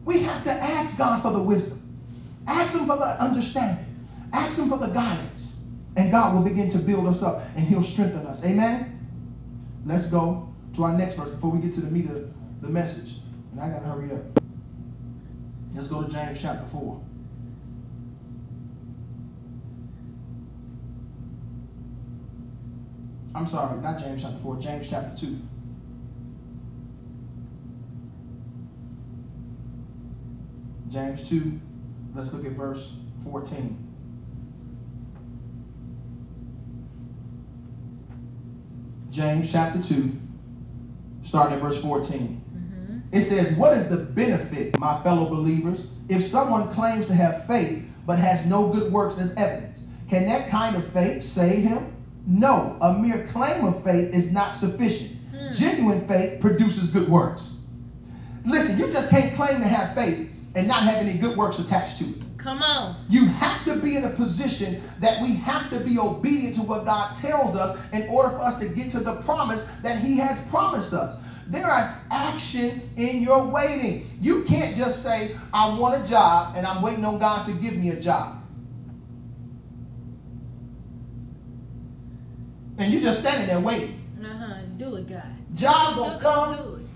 We have to ask God for the wisdom. Ask him for the understanding. Ask him for the guidance. And God will begin to build us up and he'll strengthen us. Amen? Let's go to our next verse before we get to the meat of the message. And I got to hurry up. Let's go to James chapter 4. I'm sorry, not James chapter 4, James chapter 2. James 2, let's look at verse 14. James chapter 2, starting at verse 14. Mm-hmm. It says, What is the benefit, my fellow believers, if someone claims to have faith but has no good works as evidence? Can that kind of faith save him? No, a mere claim of faith is not sufficient. Hmm. Genuine faith produces good works. Listen, you just can't claim to have faith and not have any good works attached to it. Come on. You have to be in a position that we have to be obedient to what God tells us in order for us to get to the promise that He has promised us. There is action in your waiting. You can't just say, I want a job and I'm waiting on God to give me a job. And you're just standing there waiting. Uh-huh. Do it, God. Job gonna come,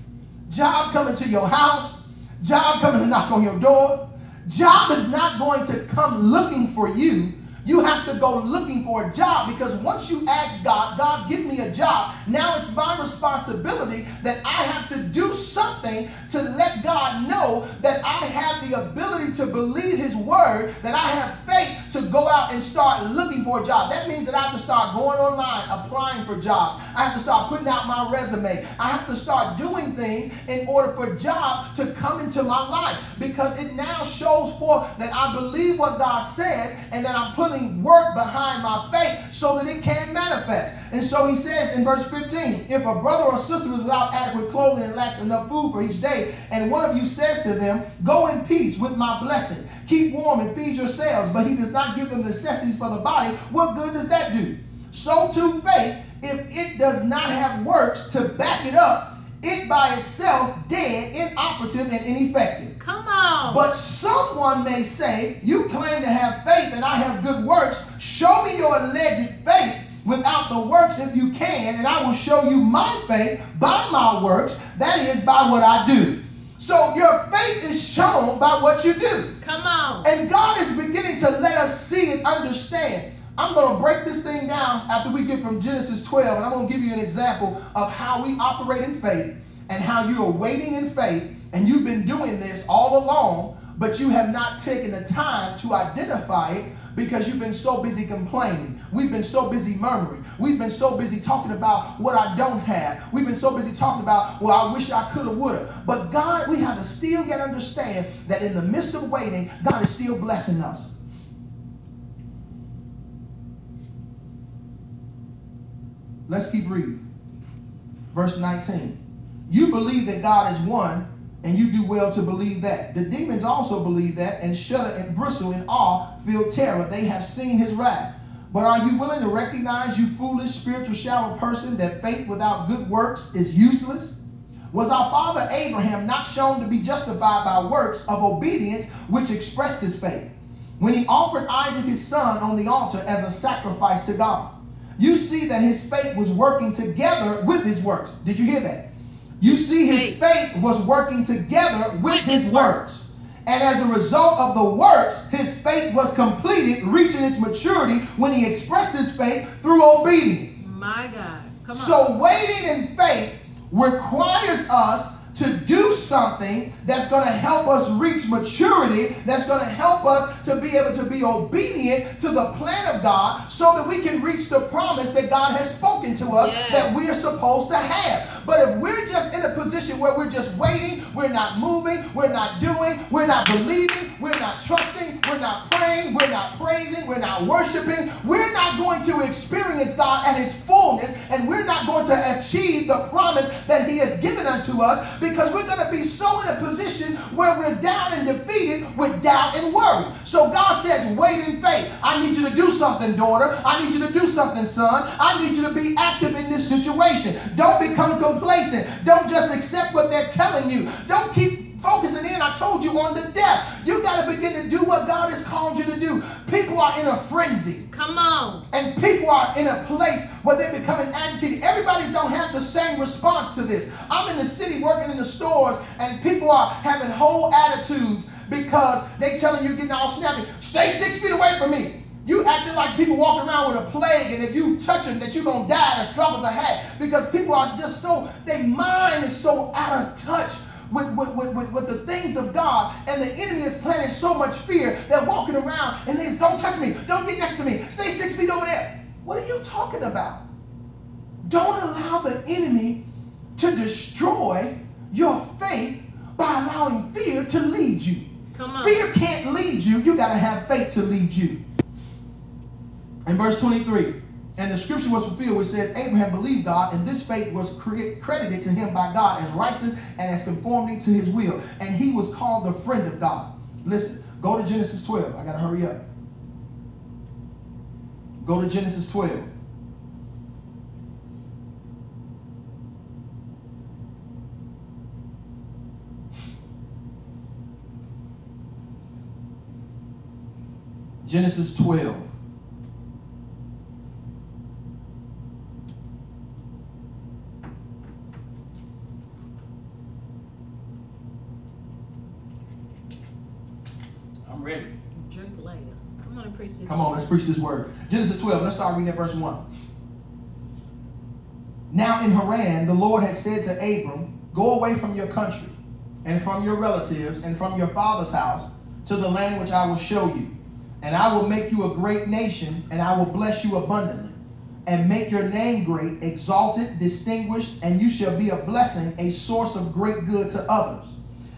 Job coming to your house. Job coming to knock on your door. Job is not going to come looking for you. You have to go looking for a job because once you ask God, God, give me a job, now it's my responsibility that I have to do something to let God know that I have the ability to believe His word, that I have faith to go out and start looking for a job. That means that I have to start going online, applying for jobs. I have to start putting out my resume. I have to start doing things in order for a job to come into my life because it now shows forth that I believe what God says and that I'm putting work behind my faith so that it can manifest. And so he says in verse 15, if a brother or sister is without adequate clothing and lacks enough food for each day, and one of you says to them, Go in peace with my blessing, keep warm and feed yourselves, but he does not give them necessities for the body, what good does that do? So too faith, if it does not have works to back it up, it by itself dead, inoperative, and ineffective. Come on. But someone may say, You claim to have faith and I have good works. Show me your alleged faith without the works if you can, and I will show you my faith by my works, that is, by what I do. So your faith is shown by what you do. Come on. And God is beginning to let us see and understand. I'm going to break this thing down after we get from Genesis 12, and I'm going to give you an example of how we operate in faith and how you are waiting in faith, and you've been doing this all along, but you have not taken the time to identify it because you've been so busy complaining. We've been so busy murmuring. We've been so busy talking about what I don't have. We've been so busy talking about, well, I wish I could have, would have. But God, we have to still get understand that in the midst of waiting, God is still blessing us. Let's keep reading. Verse 19. You believe that God is one, and you do well to believe that. The demons also believe that and shudder and bristle in awe, feel terror. They have seen his wrath. But are you willing to recognize, you foolish, spiritual, shallow person, that faith without good works is useless? Was our father Abraham not shown to be justified by works of obedience which expressed his faith? When he offered Isaac his son on the altar as a sacrifice to God. You see that his faith was working together with his works. Did you hear that? You see his faith was working together with his works. And as a result of the works, his faith was completed, reaching its maturity when he expressed his faith through obedience. My God. Come on. So waiting in faith requires us to do something that's going to help us reach maturity, that's going to help us to be able to be obedient to the plan of God so that we can reach the promise that God has spoken to us Yeah. that we are supposed to have. But if we're just in a position where we're just waiting, we're not moving, we're not doing, we're not believing, we're not trusting, we're not praying, we're not praising, we're not worshiping, we're not going to experience God at his fullness and we're not going to achieve the promise that he has given unto us because we're going to be so in a position where we're down and defeated with doubt and worry. So God says, wait in faith. I need you to do something, daughter. I need you to do something, son. I need you to be active in this situation. Don't become complacent. Don't just accept what they're telling you. Don't keep focusing in. I told you on the death. You got to begin to do what God has called you to do. People are in a frenzy. Come on. And people are in a place where they're becoming agitated. The same response to this. I'm in the city working in the stores, and people are having whole attitudes because they telling you getting all snappy. Stay six feet away from me. You acting like people walking around with a plague, and if you touch them, that you're gonna die at a drop of a hat. Because people are just so their mind is so out of touch with, with, with, with, the things of God, and the enemy is planting so much fear. They're walking around and they don't touch me, don't get next to me, stay six feet over there. What are you talking about? Don't allow the enemy to destroy your faith by allowing fear to lead you. Come on. Fear can't lead you. You got to have faith to lead you. In verse 23, and the scripture was fulfilled, which said, Abraham believed God, and this faith was cre- credited to him by God as righteous and as conforming to his will. And he was called the friend of God. Listen, go to Genesis 12. I got to hurry up. Go to Genesis 12. Genesis 12. I'm ready. Drink later. Come on and preach this. Come on, let's preach this word. Genesis 12, let's start reading at verse 1. Now in Haran, the Lord had said to Abram, Go away from your country, and from your relatives, and from your father's house, to the land which I will show you. And I will make you a great nation, and I will bless you abundantly, and make your name great, exalted, distinguished, and you shall be a blessing, a source of great good to others.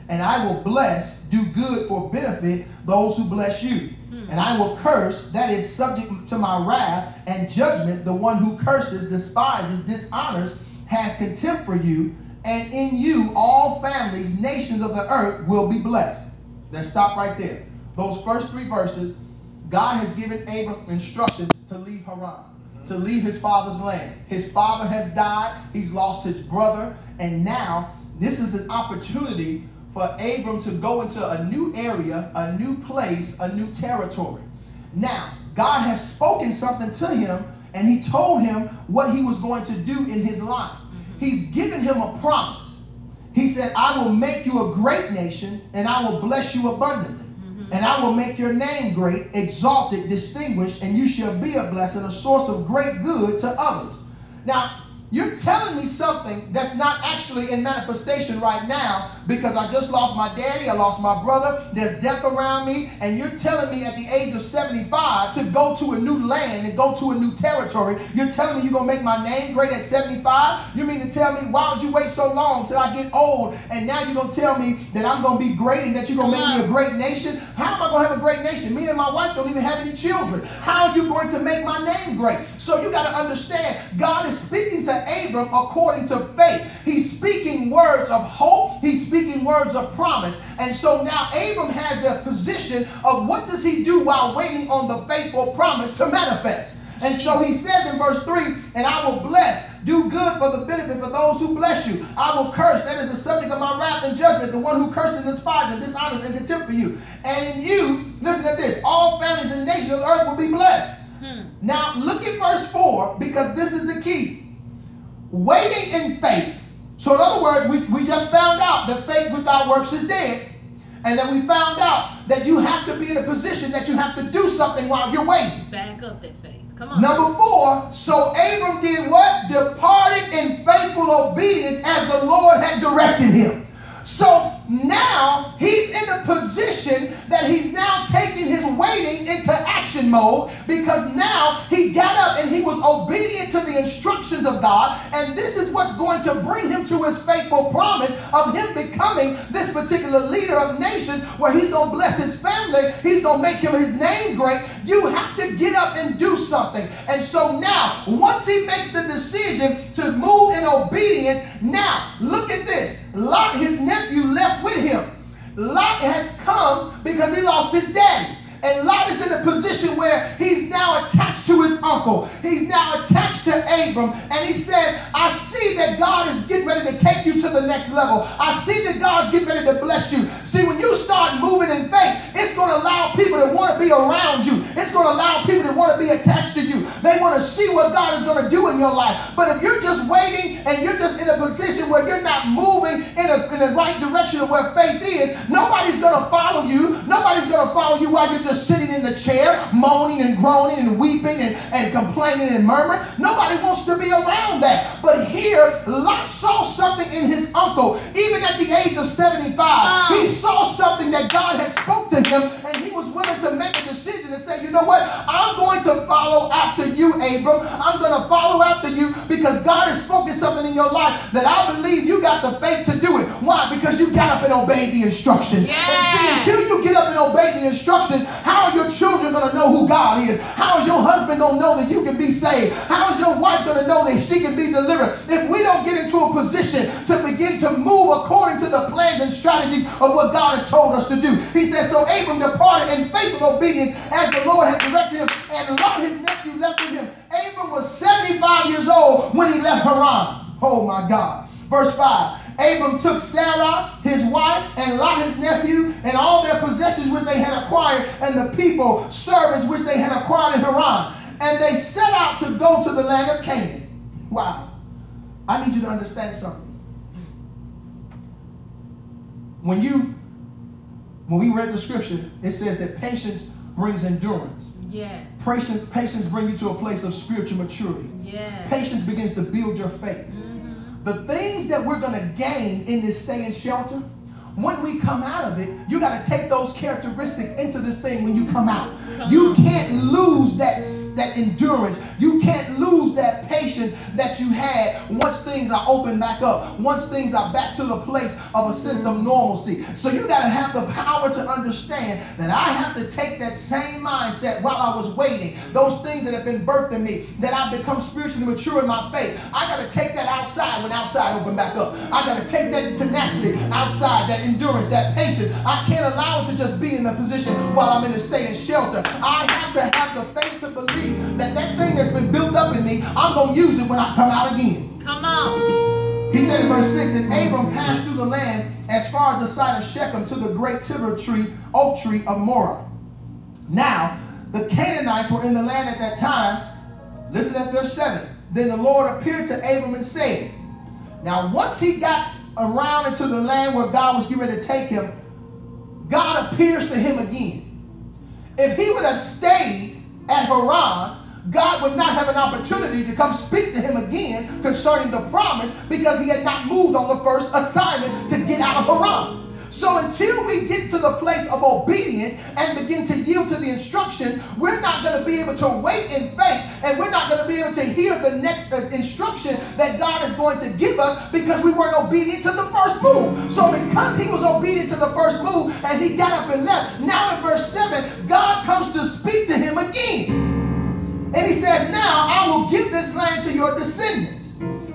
And I will bless, do good for benefit those who bless you. Hmm. And I will curse, that is subject to my wrath and judgment, the one who curses, despises, dishonors, has contempt for you. And in you all families, nations of the earth will be blessed. Let's stop right there. Those first three verses, God has given Abram instructions to leave Haran, to leave his father's land. His father has died, he's lost his brother, and now this is an opportunity for Abram to go into a new area, a new place, a new territory. Now, God has spoken something to him, and he told him what he was going to do in his life. He's given him a promise. He said, I will make you a great nation, and I will bless you abundantly. And I will make your name great, exalted, distinguished, and you shall be a blessing, a source of great good to others. Now, you're telling me something that's not actually in manifestation right now because I just lost my daddy, I lost my brother, there's death around me, and you're telling me at the age of 75 to go to a new land and go to a new territory. You're telling me you're going to make my name great at 75? You mean to tell me, why would you wait so long till I get old and now you're going to tell me that I'm going to be great and that you're going to make me a great nation? How am I going to have a great nation? Me and my wife don't even have any children. How are you going to make my name great? So you got to understand, God is speaking to Abram according to faith. He's speaking words of hope. He's speaking words of promise. And so now Abram has the position of what does he do while waiting on the faithful promise to manifest? And so he says in verse 3, and I will bless, do good for the benefit for those who bless you. I will curse, that is the subject of my wrath and judgment, the one who curses, and despises, dishonors, and contempt for you. And in you, listen to this, all families and nations of the earth will be blessed. Hmm. Now look at verse 4 because this is the key. Waiting in faith. So in other words, we, we just found out that faith without works is dead. And then we found out that you have to be in a position that you have to do something while you're waiting. Back up that faith. Come on. Number four, so Abram did what? Departed in faithful obedience as the Lord had directed him. So now he's in a position that he's now taking his waiting into action mode because now he got up and he was obedient to the instructions of God. And this is what's going to bring him to his faithful promise of him becoming this particular leader of nations where he's going to bless his family, he's going to make him his name great. You have to get up and do something. And so now, once he makes the decision to move in obedience, now look at this. Lot, his nephew, left with him. Lot has come because he lost his daddy. And Lot is in a position where he's now attached to his uncle. He's now attached to Abram. And he says, I see that God is getting ready to take you to the next level. I see that God's getting ready to bless you. See, when you start moving in faith, it's going to allow people to want to be around you. It's going to allow people to want to be attached to you. They want to see what God is going to do in your life. But if you're just waiting and you're just in a position where you're not moving in, a, in the right direction of where faith is, nobody's going to follow you. Nobody's going to follow you while you're just sitting in the chair, moaning and groaning and weeping and, and complaining and murmuring. Nobody wants to be around that. But here, Lot saw something in his uncle, even at the age of 75. He saw something that God had spoke to him, and he was willing to make a decision and say, you know what? I'm going to follow after you, Abram. I'm going to follow after you because God has spoken something in your life that I believe you got the faith to do it. Why? Because you got up and obeyed the instructions. And see, until you get up and obey the instructions, how are your children going to know who God is? How is your husband going to know that you can be saved? How is your wife going to know that she can be delivered? If we don't get into a position to begin to move according to the plans and strategies of what God has told us to do. He says, So Abram departed in faithful obedience as the Lord had directed him, and Lot, his nephew, left with him. Abram was 75 years old when he left Haran. Oh my God. Verse 5. Abram took Sarah, his wife, and Lot, his nephew, and all their possessions which they had acquired, and the people, servants which they had acquired in Haran. And they set out to go to the land of Canaan. Wow. I need you to understand something. When you, when we read the scripture, it says that patience brings endurance. Yes. Patience, patience brings you to a place of spiritual maturity. Yes. Patience begins to build your faith. Mm. The things that we're going to gain in this stay in shelter, when we come out of it, you got to take those characteristics into this thing when you come out. You can't lose that, that endurance. You can't lose that patience that you had once things are opened back up, once things are back to the place of a sense of normalcy. So you got to have the power to understand that I have to take that same mindset while I was waiting. Those things that have been birthed in me, that I've become spiritually mature in my faith. I got to take that outside when outside open back up. I got to take that tenacity outside, that endurance, that patience. I can't allow it to just be in a position while I'm in the stay in shelter. I have to have the faith to believe that that thing that's been built up in me, I'm going to use it when I come out again. Come on. He said in verse 6, And Abram passed through the land as far as the site of Shechem to the great timber tree, oak tree of Moreh. Now, the Canaanites were in the land at that time. Listen at verse 7. Then the Lord appeared to Abram and said, Now, once he got around into the land where God was getting ready to take him, God appears to him again. If he would have stayed at Haran, God would not have an opportunity to come speak to him again concerning the promise because he had not moved on the first assignment to get out of Haran. So until we get to the place of obedience and begin to yield to the instructions, we're not going to be able to wait in faith and we're not going to be able to hear the next uh, instruction that God is going to give us because we weren't obedient to the first move. So because he was obedient to the first move and he got up and left, now in verse 7, God comes to speak to him again. And he says, Now I will give this land to your descendants.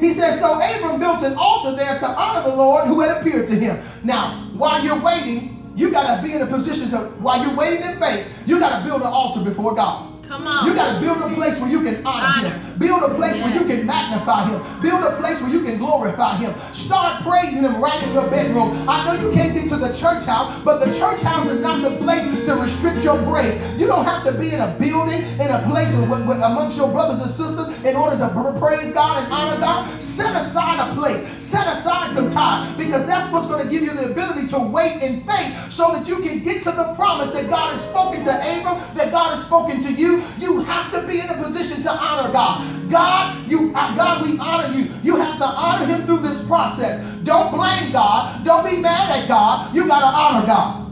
He says, So Abram built an altar there to honor the Lord who had appeared to him. Now, while you're waiting, you got to be in a position to, while you're waiting in faith, you got to build an altar before God. Come on. You got to build a place where you can honor, Honor. him. Build a place where you can magnify him. Build a place where you can glorify him. Start praising him right in your bedroom. I know you can't get to the church house, but the church house is not the place to restrict your praise. You don't have to be in a building, in a place with, with- amongst your brothers and sisters in order to praise God and honor God. Set aside a place. Set aside some time because that's what's going to give you the ability to wait in faith so that you can get to the promise that God has spoken to Abram, that God has spoken to you. You have to be in a position to honor God. God, you, uh, God, we honor you. You have to honor Him through this process. Don't blame God. Don't be mad at God. You got to honor God.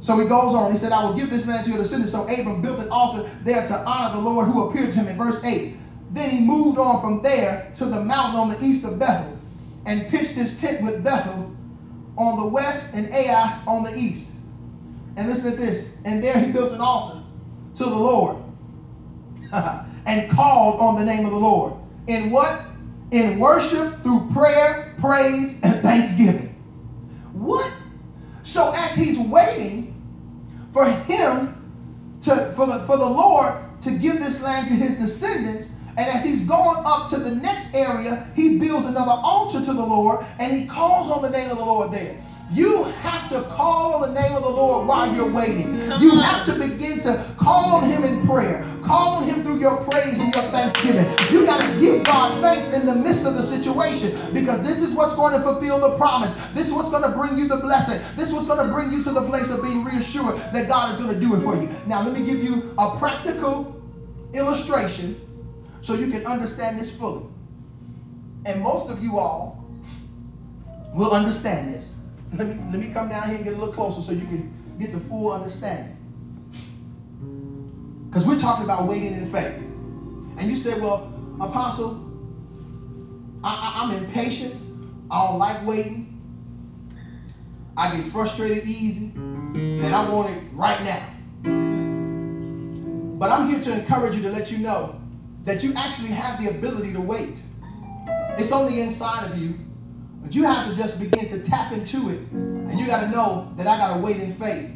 So he goes on. He said, I will give this land to your descendants. So Abram built an altar there to honor the Lord who appeared to him in verse 8. Then he moved on from there to the mountain on the east of Bethel and pitched his tent with Bethel on the west and Ai on the east. And listen to this. And there he built an altar to the Lord and called on the name of the Lord. In what? In worship through prayer, praise, and thanksgiving. What? So as he's waiting for him to for the for the Lord to give this land to his descendants, and as he's going up to the next area, he builds another altar to the Lord and he calls on the name of the Lord there. You have to call on the name of the Lord while you're waiting. You have to begin to call on him in prayer. Call on him through your praise and your thanksgiving. You got to give God thanks in the midst of the situation because this is what's going to fulfill the promise. This is what's going to bring you the blessing. This is what's going to bring you to the place of being reassured that God is going to do it for you. Now, let me give you a practical illustration so you can understand this fully. And most of you all will understand this. Let me, let me come down here and get a little closer so you can get the full understanding. Because we're talking about waiting in faith. And you say, well, Apostle, I, I'm impatient. I don't like waiting. I get frustrated easy. And I want it right now. But I'm here to encourage you to let you know that you actually have the ability to wait. It's on the inside of you, but you have to just begin to tap into it. And you got to know that I got to wait in faith.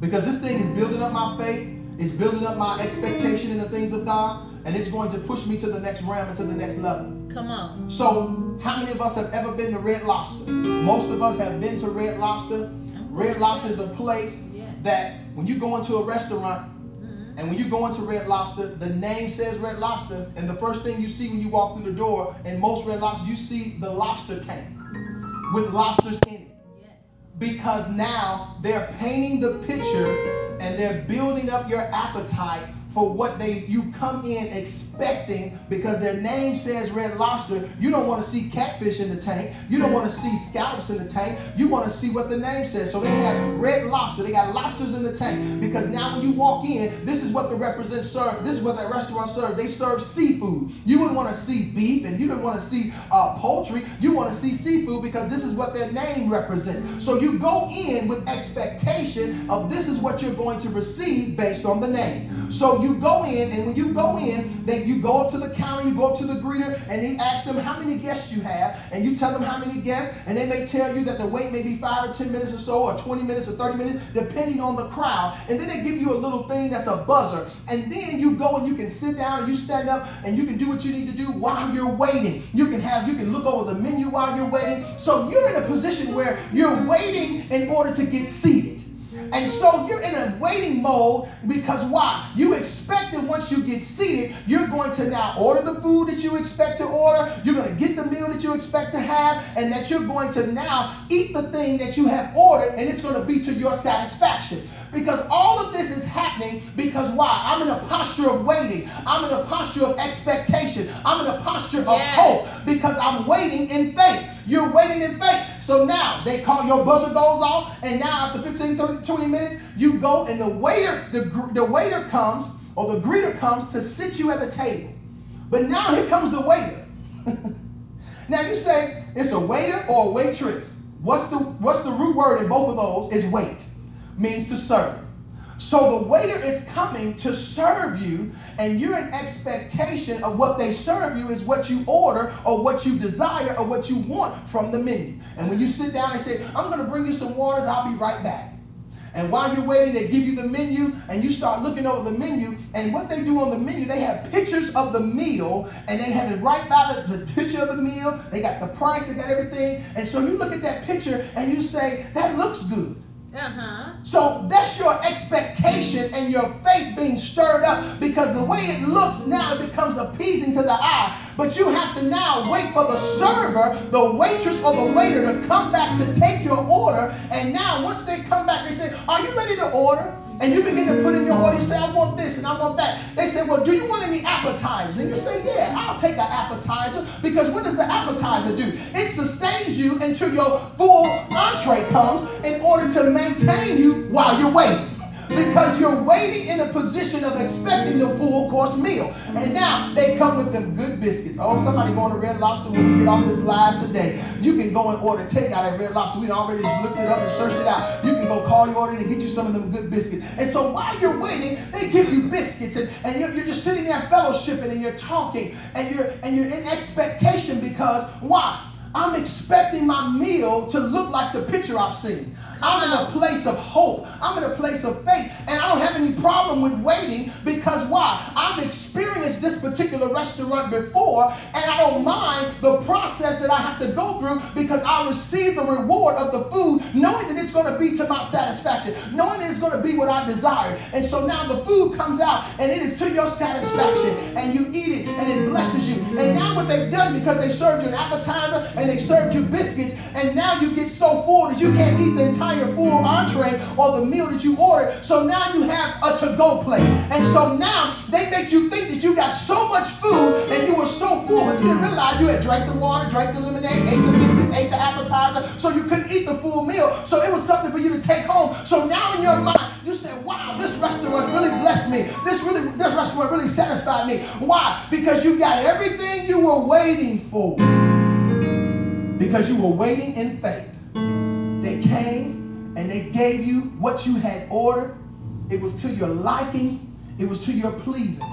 Because this thing is building up my faith, it's building up my expectation in the things of God, and it's going to push me to the next realm and to the next level. Come on. So, how many of us have ever been to Red Lobster? Most of us have been to Red Lobster. Red Lobster is a place that when you go into a restaurant, Mhm. and when you go into Red Lobster, the name says Red Lobster, and the first thing you see when you walk through the door, in most Red Lobsters, you see the lobster tank with lobsters in it. Because now they're painting the picture and they're building up your appetite for what they you come in expecting because their name says red lobster. You don't want to see catfish in the tank. You don't want to see scallops in the tank. You want to see what the name says. So they got red lobster. They got lobsters in the tank. Because now when you walk in this is what the represent serve this is what that restaurant serve. They serve seafood. You wouldn't want to see beef and you didn't want to see uh, poultry. You want to see seafood because this is what their name represents so you go in with expectation of this is what you're going to receive based on the name. So you go in and when you go in then you go up to the counter you go up to the greeter and he asks them how many guests you have and you tell them how many guests and they may tell you that the wait may be five or ten minutes or so or 20 minutes or 30 minutes depending on the crowd. And then they give you a little thing that's a buzzer. And then you go and you can sit down and you stand up and you can do what you need to do while you're waiting. You can have you can look over the menu while you're waiting. So you're in a position where you're waiting in order to get seated and so you're in a waiting mode because why? You expect that once you get seated, you're going to now order the food that you expect to order, you're going to get the meal that you expect to have, and that you're going to now eat the thing that you have ordered, and it's going to be to your satisfaction. Because all of this is happening because why? I'm in a posture of waiting. I'm in a posture of expectation. I'm in a posture of Yes. hope because I'm waiting in faith. You're waiting in faith. So now they call your buzzer goes off, and now after 15, 30, 20 minutes, you go and the waiter, the, the waiter comes or the greeter comes to sit you at the table. But now here comes the waiter. now you say it's a waiter or a waitress. What's the what's the root word in both of those? Is wait. Means to serve. So the waiter is coming to serve you, and you're in expectation of what they serve you is what you order or what you desire or what you want from the menu. And when you sit down and say, I'm going to bring you some waters, I'll be right back. And while you're waiting, they give you the menu, and you start looking over the menu. And what they do on the menu, they have pictures of the meal, and they have it right by the, the picture of the meal. They got the price, they got everything. And so you look at that picture and you say, That looks good. Uh-huh. So that's your expectation and your faith being stirred up because the way it looks now it becomes appeasing to the eye. But you have to now wait for the server, the waitress, or the waiter to come back to take your order. And now, once they come back, they say, Are you ready to order? And you begin to put in your order. You say, I want this and I want that. They say, Well, do you want any appetizers? And you say, Yeah, I'll take an appetizer because what does the appetizer do? It sustains you until your full entree comes in order to maintain you while you're waiting because you're waiting in a position of expecting the full course meal. And now they come with them good biscuits. Oh, somebody going to Red Lobster when we get off this live today. You can go and order takeout at Red Lobster. We already just looked it up and searched it out. You can go call your order and get you some of them good biscuits. And so while you're waiting, they give you biscuits and, and you're, you're just sitting there fellowshipping and you're talking and you're and you're in expectation because why? I'm expecting my meal to look like the picture I've seen. I'm in a place of hope. I'm in a place of faith. And I don't have any problem with waiting because why? I've experienced this particular restaurant before and I don't mind the process that I have to go through because I receive the reward of the food knowing that it's going to be to my satisfaction, knowing that it's going to be what I desire. And so now the food comes out and it is to your satisfaction and you eat it and it blesses you. And now what they've done because they served you an appetizer and they served you biscuits and now you get so full that you can't eat the entire full entree or the meal that you ordered. So now you have a to-go plate. And so now they make you think that you got so much food and you were so full, but you didn't realize you had drank the water, drank the lemonade, ate the biscuits, ate the appetizer, so you couldn't eat the full meal. So it was something for you to take home. So now in your mind, you say, wow, this restaurant really blessed me. This really this restaurant really satisfied me. Why? Because you got everything you were waiting for. Because you were waiting in faith. They came and they gave you what you had ordered. It was to your liking, it was to your pleasing.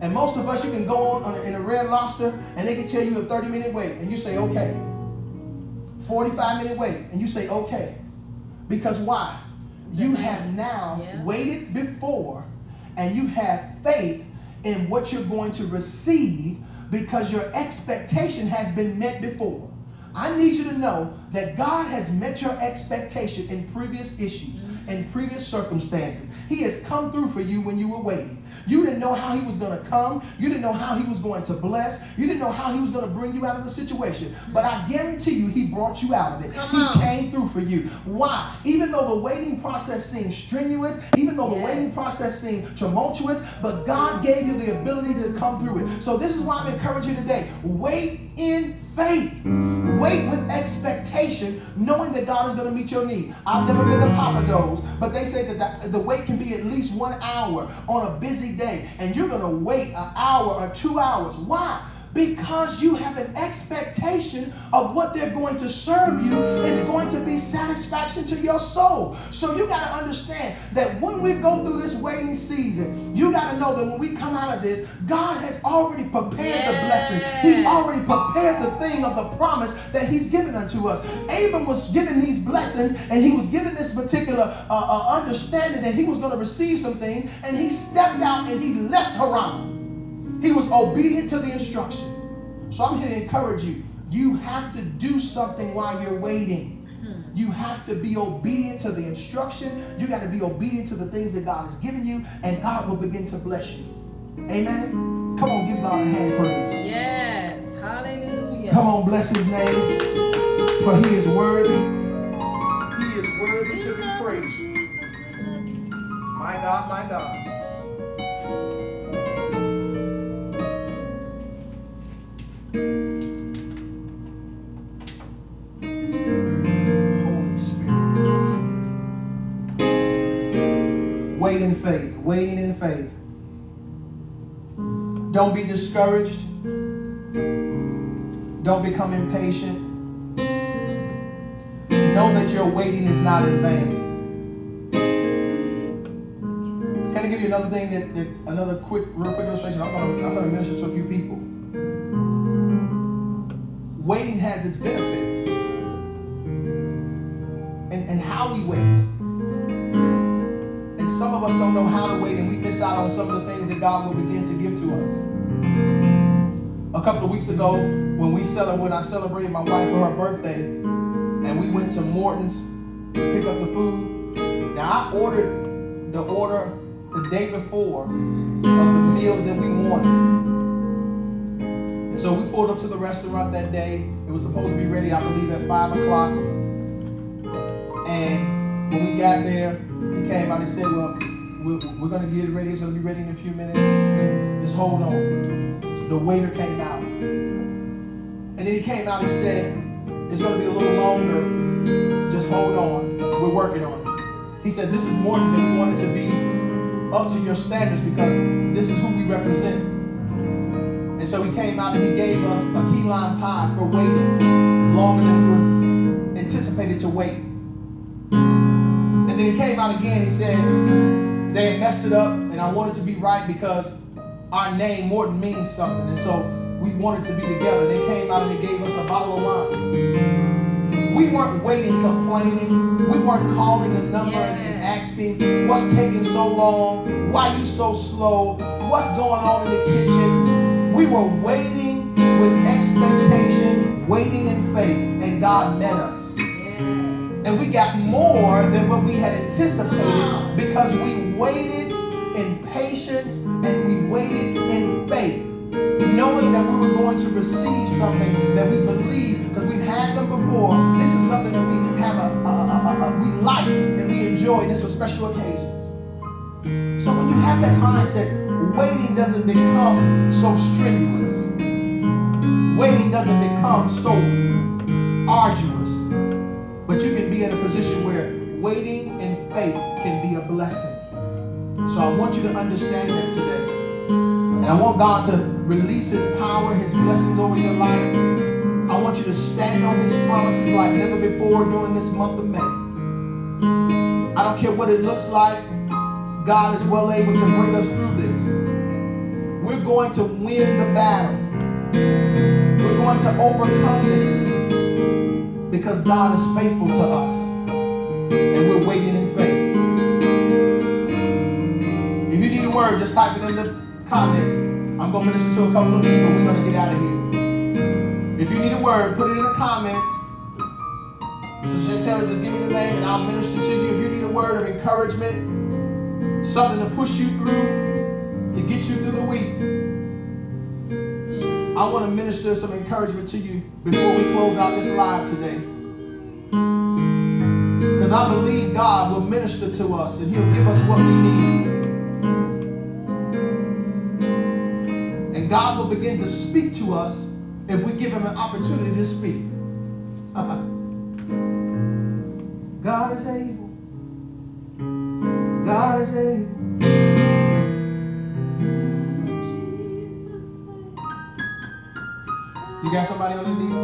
And most of us, you can go on, on in a red lobster and they can tell you a 30 minute wait, and you say, okay. 45 minute wait, and you say, okay. Because why? You have now Yeah. waited before and you have faith in what you're going to receive because your expectation has been met before. I need you to know that God has met your expectation in previous issues, in previous circumstances. He has come through for you when you were waiting. You didn't know how he was going to come. You didn't know how he was going to bless. You didn't know how he was going to bring you out of the situation. But I guarantee you, he brought you out of it. Come he on. came through for you. Why? Even though the waiting process seemed strenuous, even though the waiting process seemed tumultuous, but God gave you the ability to come through it. So this is why I'm encouraging you today. Wait in faith. Wait with expectation, knowing that God is going to meet your need. I've never been to Pappadeaux, but they say that the, the wait can be at least one hour on a busy day, and you're going to wait an hour or two hours. Why? Because you have an expectation of what they're going to serve you is going to be satisfaction to your soul. So you got to understand that when we go through this waiting season, you got to know that when we come out of this, God has already prepared the blessing. He's already prepared the thing of the promise that He's given unto us. Abram was given these blessings, and he was given this particular uh, uh, understanding that he was going to receive some things, and he stepped out and he left Haran. He was obedient to the instruction. So I'm here to encourage you. You have to do something while you're waiting. You have to be obedient to the instruction. You got to be obedient to the things that God has given you, and God will begin to bless you. Amen. Come on, give God a hand praise. Yes. Hallelujah. Come on, bless his name, for he is worthy. He is worthy to be praised. Jesus, we love you. My God, my God. Holy Spirit. Wait in faith, waiting in faith. Don't be discouraged. Don't become impatient. Know that your waiting is not in vain. Can I give you another thing that, that another quick, real quick illustration? I'm gonna I'm gonna minister to a few people. Waiting has its benefits. And, and how we wait. And some of us don't know how to wait and we miss out on some of the things that God will begin to give to us. A couple of weeks ago, when we celebrated, when I celebrated my wife for her birthday, and we went to Morton's to pick up the food. Now I ordered the order the day before of the meals that we wanted. So we pulled up to the restaurant that day. It was supposed to be ready, I believe, at five o'clock. And when we got there, he came out and said, Well, we're, going to get it ready. It's going to be ready in a few minutes. Just hold on. The waiter came out. And then he came out and said, It's going to be a little longer. Just hold on. We're working on it. He said, This is Morganton. We wanted to be up to your standards because this is who we represent. And so he came out and he gave us a key lime pie for waiting longer than we were anticipated to wait. And then he came out again. He said they had messed it up, and I wanted to be right because our name Morton means something, and so we wanted to be together. They came out and they gave us a bottle of wine. We weren't waiting, complaining. We weren't calling the number and, and asking what's taking so long, why you so slow, what's going on in the kitchen. We were waiting with expectation, waiting in faith, and God met us. And we got more than what we had anticipated because we waited in patience and we waited in faith, knowing that we were going to receive something that we believe because we've had them before. This is something that we have a, a, a, a we like and we enjoy. This for special occasions. So when you have that mindset, waiting doesn't become so strenuous. Waiting doesn't become so arduous. But you can be in a position where waiting in faith can be a blessing. So I want you to understand that today. And I want God to release His power, His blessings over your life. I want you to stand on His promises like never before during this month of May. I don't care what it looks like, God is well able to bring us through this. We're going to win the battle. We're going to overcome this because God is faithful to us. And we're waiting in faith. If you need a word, just type it in the comments. I'm going to minister to a couple of people. We're going to get out of here. If you need a word, put it in the comments. Sister Chantel, just give me the name and I'll minister to you. If you need a word of encouragement, something to push you through, to get you through the week, I want to minister some encouragement to you before we close out this live today. Because I believe God will minister to us and He'll give us what we need. And God will begin to speak to us if we give Him an opportunity to speak. God is able. God is able. You got somebody on the knee?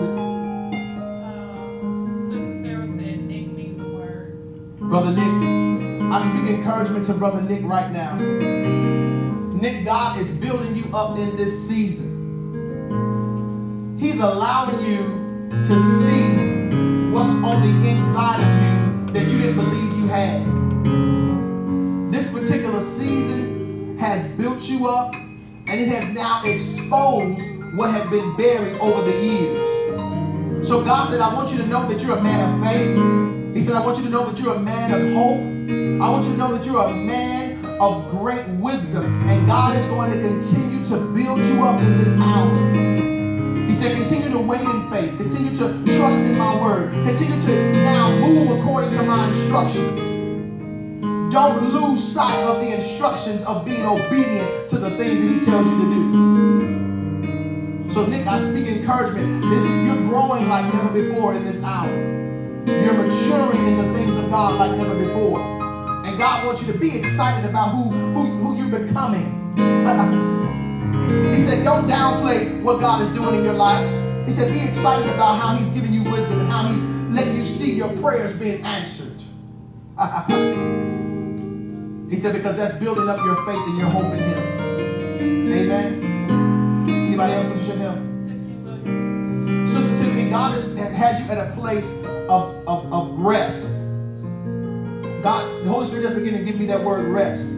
Uh, Sister Sarah said Nick needs a word. Brother Nick, I speak encouragement to Brother Nick right now. Nick, God is building you up in this season. He's allowing you to see what's on the inside of you that you didn't believe you had. This particular season has built you up and it has now exposed what had been buried over the years. So God said, I want you to know that you're a man of faith. He said, I want you to know that you're a man of hope. I want you to know that you're a man of great wisdom. And God is going to continue to build you up in this hour. He said, continue to wait in faith. Continue to trust in my word. Continue to now move according to my instructions. Don't lose sight of the instructions of being obedient to the things that he tells you to do. So, Nick, I speak encouragement. This you're growing like never before in this hour. You're maturing in the things of God like never before. And God wants you to be excited about who, who, who you're becoming. he said, don't downplay what God is doing in your life. He said, be excited about how he's giving you wisdom and how he's letting you see your prayers being answered. he said, because that's building up your faith and your hope in him. Amen. Anybody else, God is, has you at a place of, of, of rest. God, the Holy Spirit just began to give me that word rest.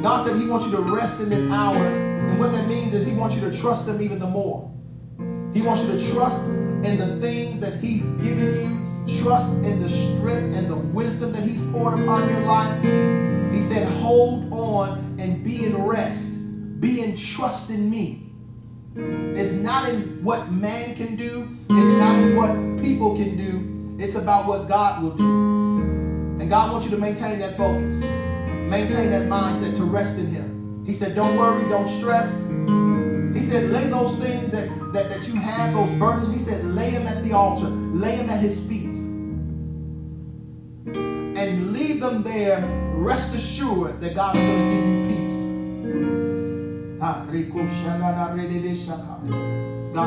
God said He wants you to rest in this hour. And what that means is He wants you to trust Him even the more. He wants you to trust in the things that He's given you, trust in the strength and the wisdom that He's poured upon your life. He said, hold on and be in rest, be in trust in me. It's not in what man can do, it's not in what people can do, it's about what God will do. And God wants you to maintain that focus. maintain that mindset to rest in Him. He said, Don't worry, don't stress. He said, Lay those things that, that, that you have, those burdens. He said, Lay them at the altar, lay them at His feet. And leave them there, rest assured that God is going to give you God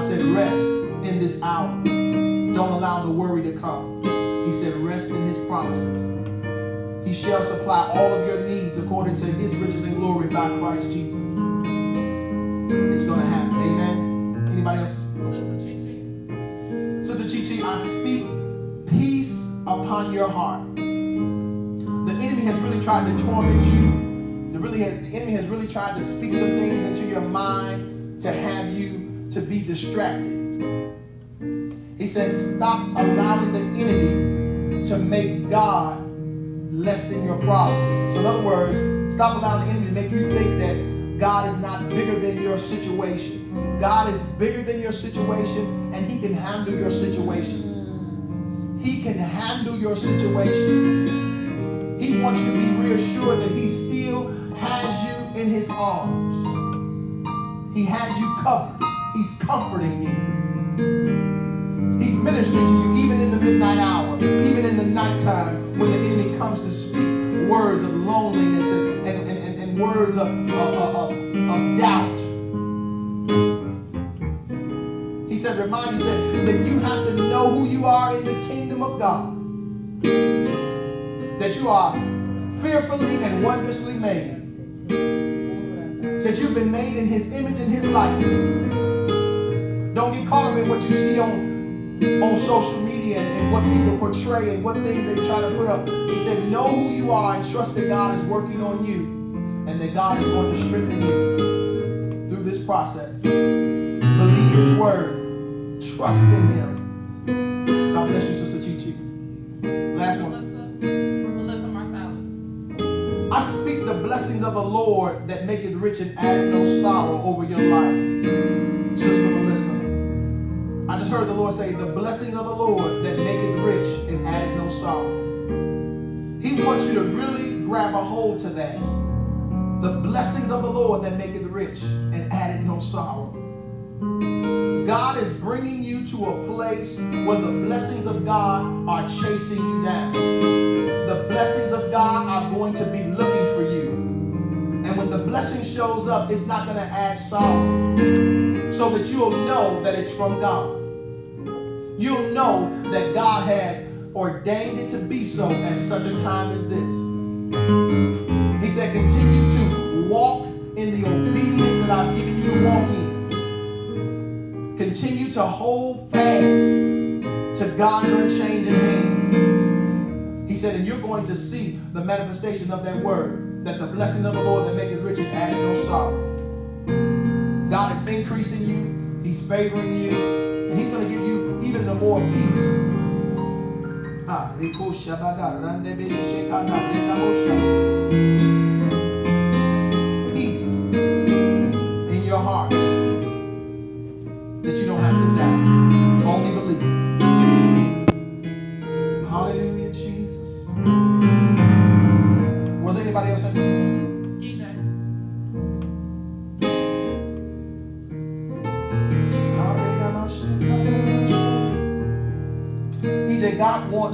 said, Rest in this hour. Don't allow the worry to come. He said, Rest in His promises. He shall supply all of your needs according to his riches and glory by Christ Jesus. It's going to happen. Amen. Anybody else? Sister Chi Chi. Sister Chi Chi, I speak peace upon your heart. The enemy has really tried to torment you. The, really has, the enemy has really tried to speak some things into your mind to have you to be distracted. He said, stop allowing the enemy to make God less than your problem. So in other words, stop allowing the enemy to make you think that God is not bigger than your situation. God is bigger than your situation and he can handle your situation. He can handle your situation. He wants you to be reassured that he still has you in his arms. He has you covered. He's comforting you. He's ministering to you even in the midnight hour, even in the nighttime when the enemy comes to speak words of loneliness and, and, and, and words of, of, of, of doubt. He said, remind you, said that you have to know who you are in the kingdom of God. That you are fearfully and wondrously made. That you've been made in his image and his likeness. Don't get caught up in what you see on on social media and, what people portray and what things they try to put up. He said, know who you are and trust that God is working on you and that God is going to strengthen you through this process. Believe his word. Trust in him. God bless you, Sister Chi Chi. Last one. The blessings of the Lord that maketh rich and addeth no sorrow over your life. Sister Melissa. I just heard the Lord say, the blessing of the Lord that maketh rich and addeth no sorrow. He wants you to really grab a hold to that. The blessings of the Lord that maketh rich and addeth no sorrow. God is bringing you to a place where the blessings of God are chasing you down. The blessings of God are going to be looking for you. And when the blessing shows up, it's not going to add sorrow. So that you'll know that it's from God. You'll know that God has ordained it to be so at such a time as this. He said, continue to walk in the obedience that I've given you to walk in. Continue to hold fast to God's unchanging hand. He said, and you're going to see the manifestation of that word, that the blessing of the Lord that maketh rich and addeth no sorrow. God is increasing you, He's favoring you, and He's going to give you even the more peace. Ah,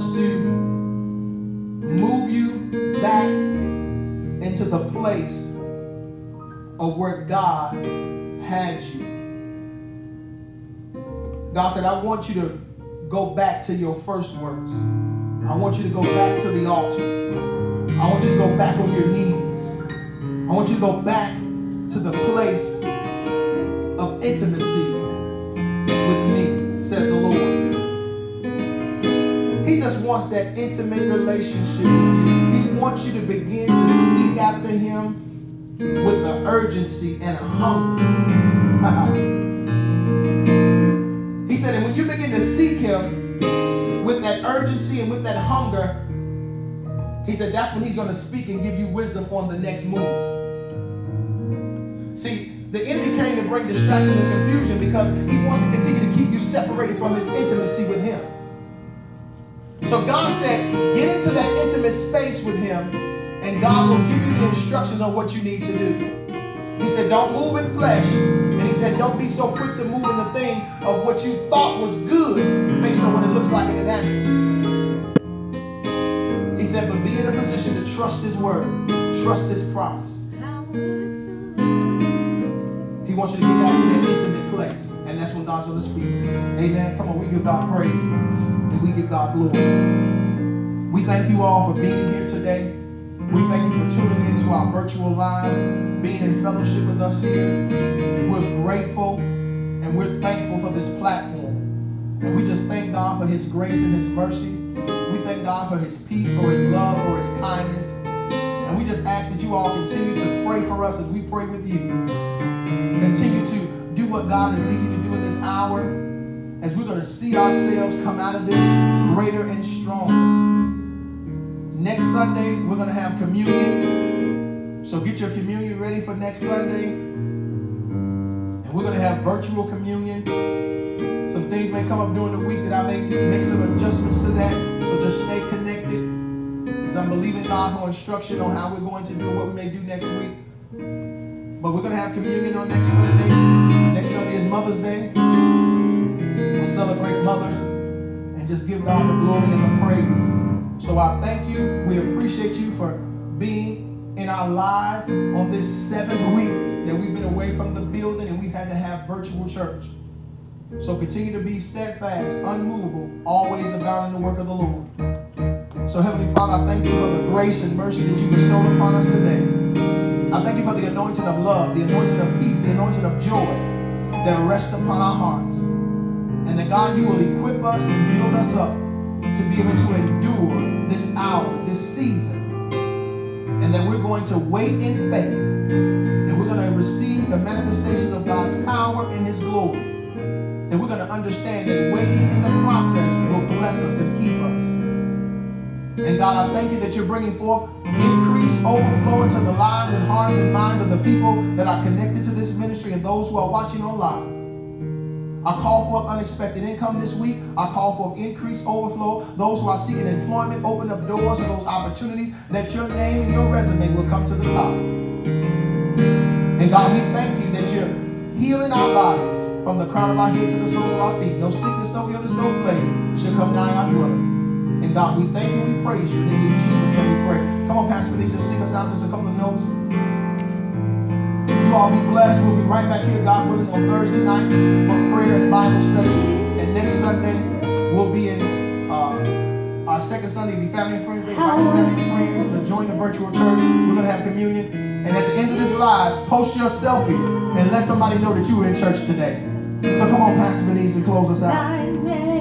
wants to move you back into the place of where God had you. God said, I want you to go back to your first words. I want you to go back to the altar. I want you to go back on your knees. I want you to go back to the place of intimacy wants that intimate relationship. He wants you to begin to seek after Him with the urgency and a hunger. he said, and when you begin to seek Him with that urgency and with that hunger, He said, that's when He's going to speak and give you wisdom on the next move. See, the enemy came to bring distraction and confusion because he wants to continue to keep you separated from his intimacy with him. So God said, get into that intimate space with him And God will give you the instructions on what you need to do. He said, Don't move in flesh. And he said, Don't be so quick to move in the thing of what you thought was good based on what it looks like in the natural. He said, But be in a position to trust his word, trust his promise. He wants you to get back to that intimate place. And that's when God's going to speak. Amen. Come on, we give God praise we give God glory. We thank you all for being here today. We thank you for tuning into our virtual live, being in fellowship with us here. We're grateful and we're thankful for this platform. And we just thank God for his grace and his mercy. We thank God for his peace, for his love, for his kindness. And we just ask that you all continue to pray for us as we pray with you. Continue to do what God is leading you to do in this hour as we're going to see ourselves come out of this greater and stronger. Next Sunday, we're going to have communion. So get your communion ready for next Sunday. And we're going to have virtual communion. Some things may come up during the week that I may make some adjustments to that. So just stay connected. As I'm believing God for instruction on how we're going to do what we may do next week. But we're going to have communion on next Sunday. Next Sunday is Mother's Day. We'll celebrate mothers and just give God the glory and the praise. So I thank you. We appreciate you for being in our live on this seventh week that we've been away from the building and we've had to have virtual church. So continue to be steadfast, unmovable, always abounding in the work of the Lord. So Heavenly Father, I thank you for the grace and mercy that you bestowed upon us today. I thank you for the anointing of love, the anointing of peace, the anointing of joy that rests upon our hearts. And that God, you will equip us and build us up to be able to endure this hour, this season. And that we're going to wait in faith. And we're going to receive the manifestations of God's power and His glory. And we're going to understand that waiting in the process will bless us and keep us. And God, I thank you that you're bringing forth increase, overflow into the lives and hearts and minds of the people that are connected to this ministry and those who are watching online. I call for unexpected income this week. I call for increased overflow. Those who are seeking employment, open up doors for those opportunities that your name and your resume will come to the top. And God, we thank you that you're healing our bodies from the crown of our head to the soles of our feet. No sickness, no illness, no plague shall come nigh our dwelling. And God, we thank you, we praise you. And it's in Jesus' name we pray. Come on, Pastor Denise, sing us out just a couple of notes. You all be blessed. We'll be right back here, God willing, on Thursday night for prayer and Bible study. And next Sunday, we'll be in uh, our second Sunday, be family and friends. Day. Invite your family and friends to join the virtual church. We're going to have communion. And at the end of this live, post your selfies and let somebody know that you were in church today. So come on, Pastor Denise, and close us out.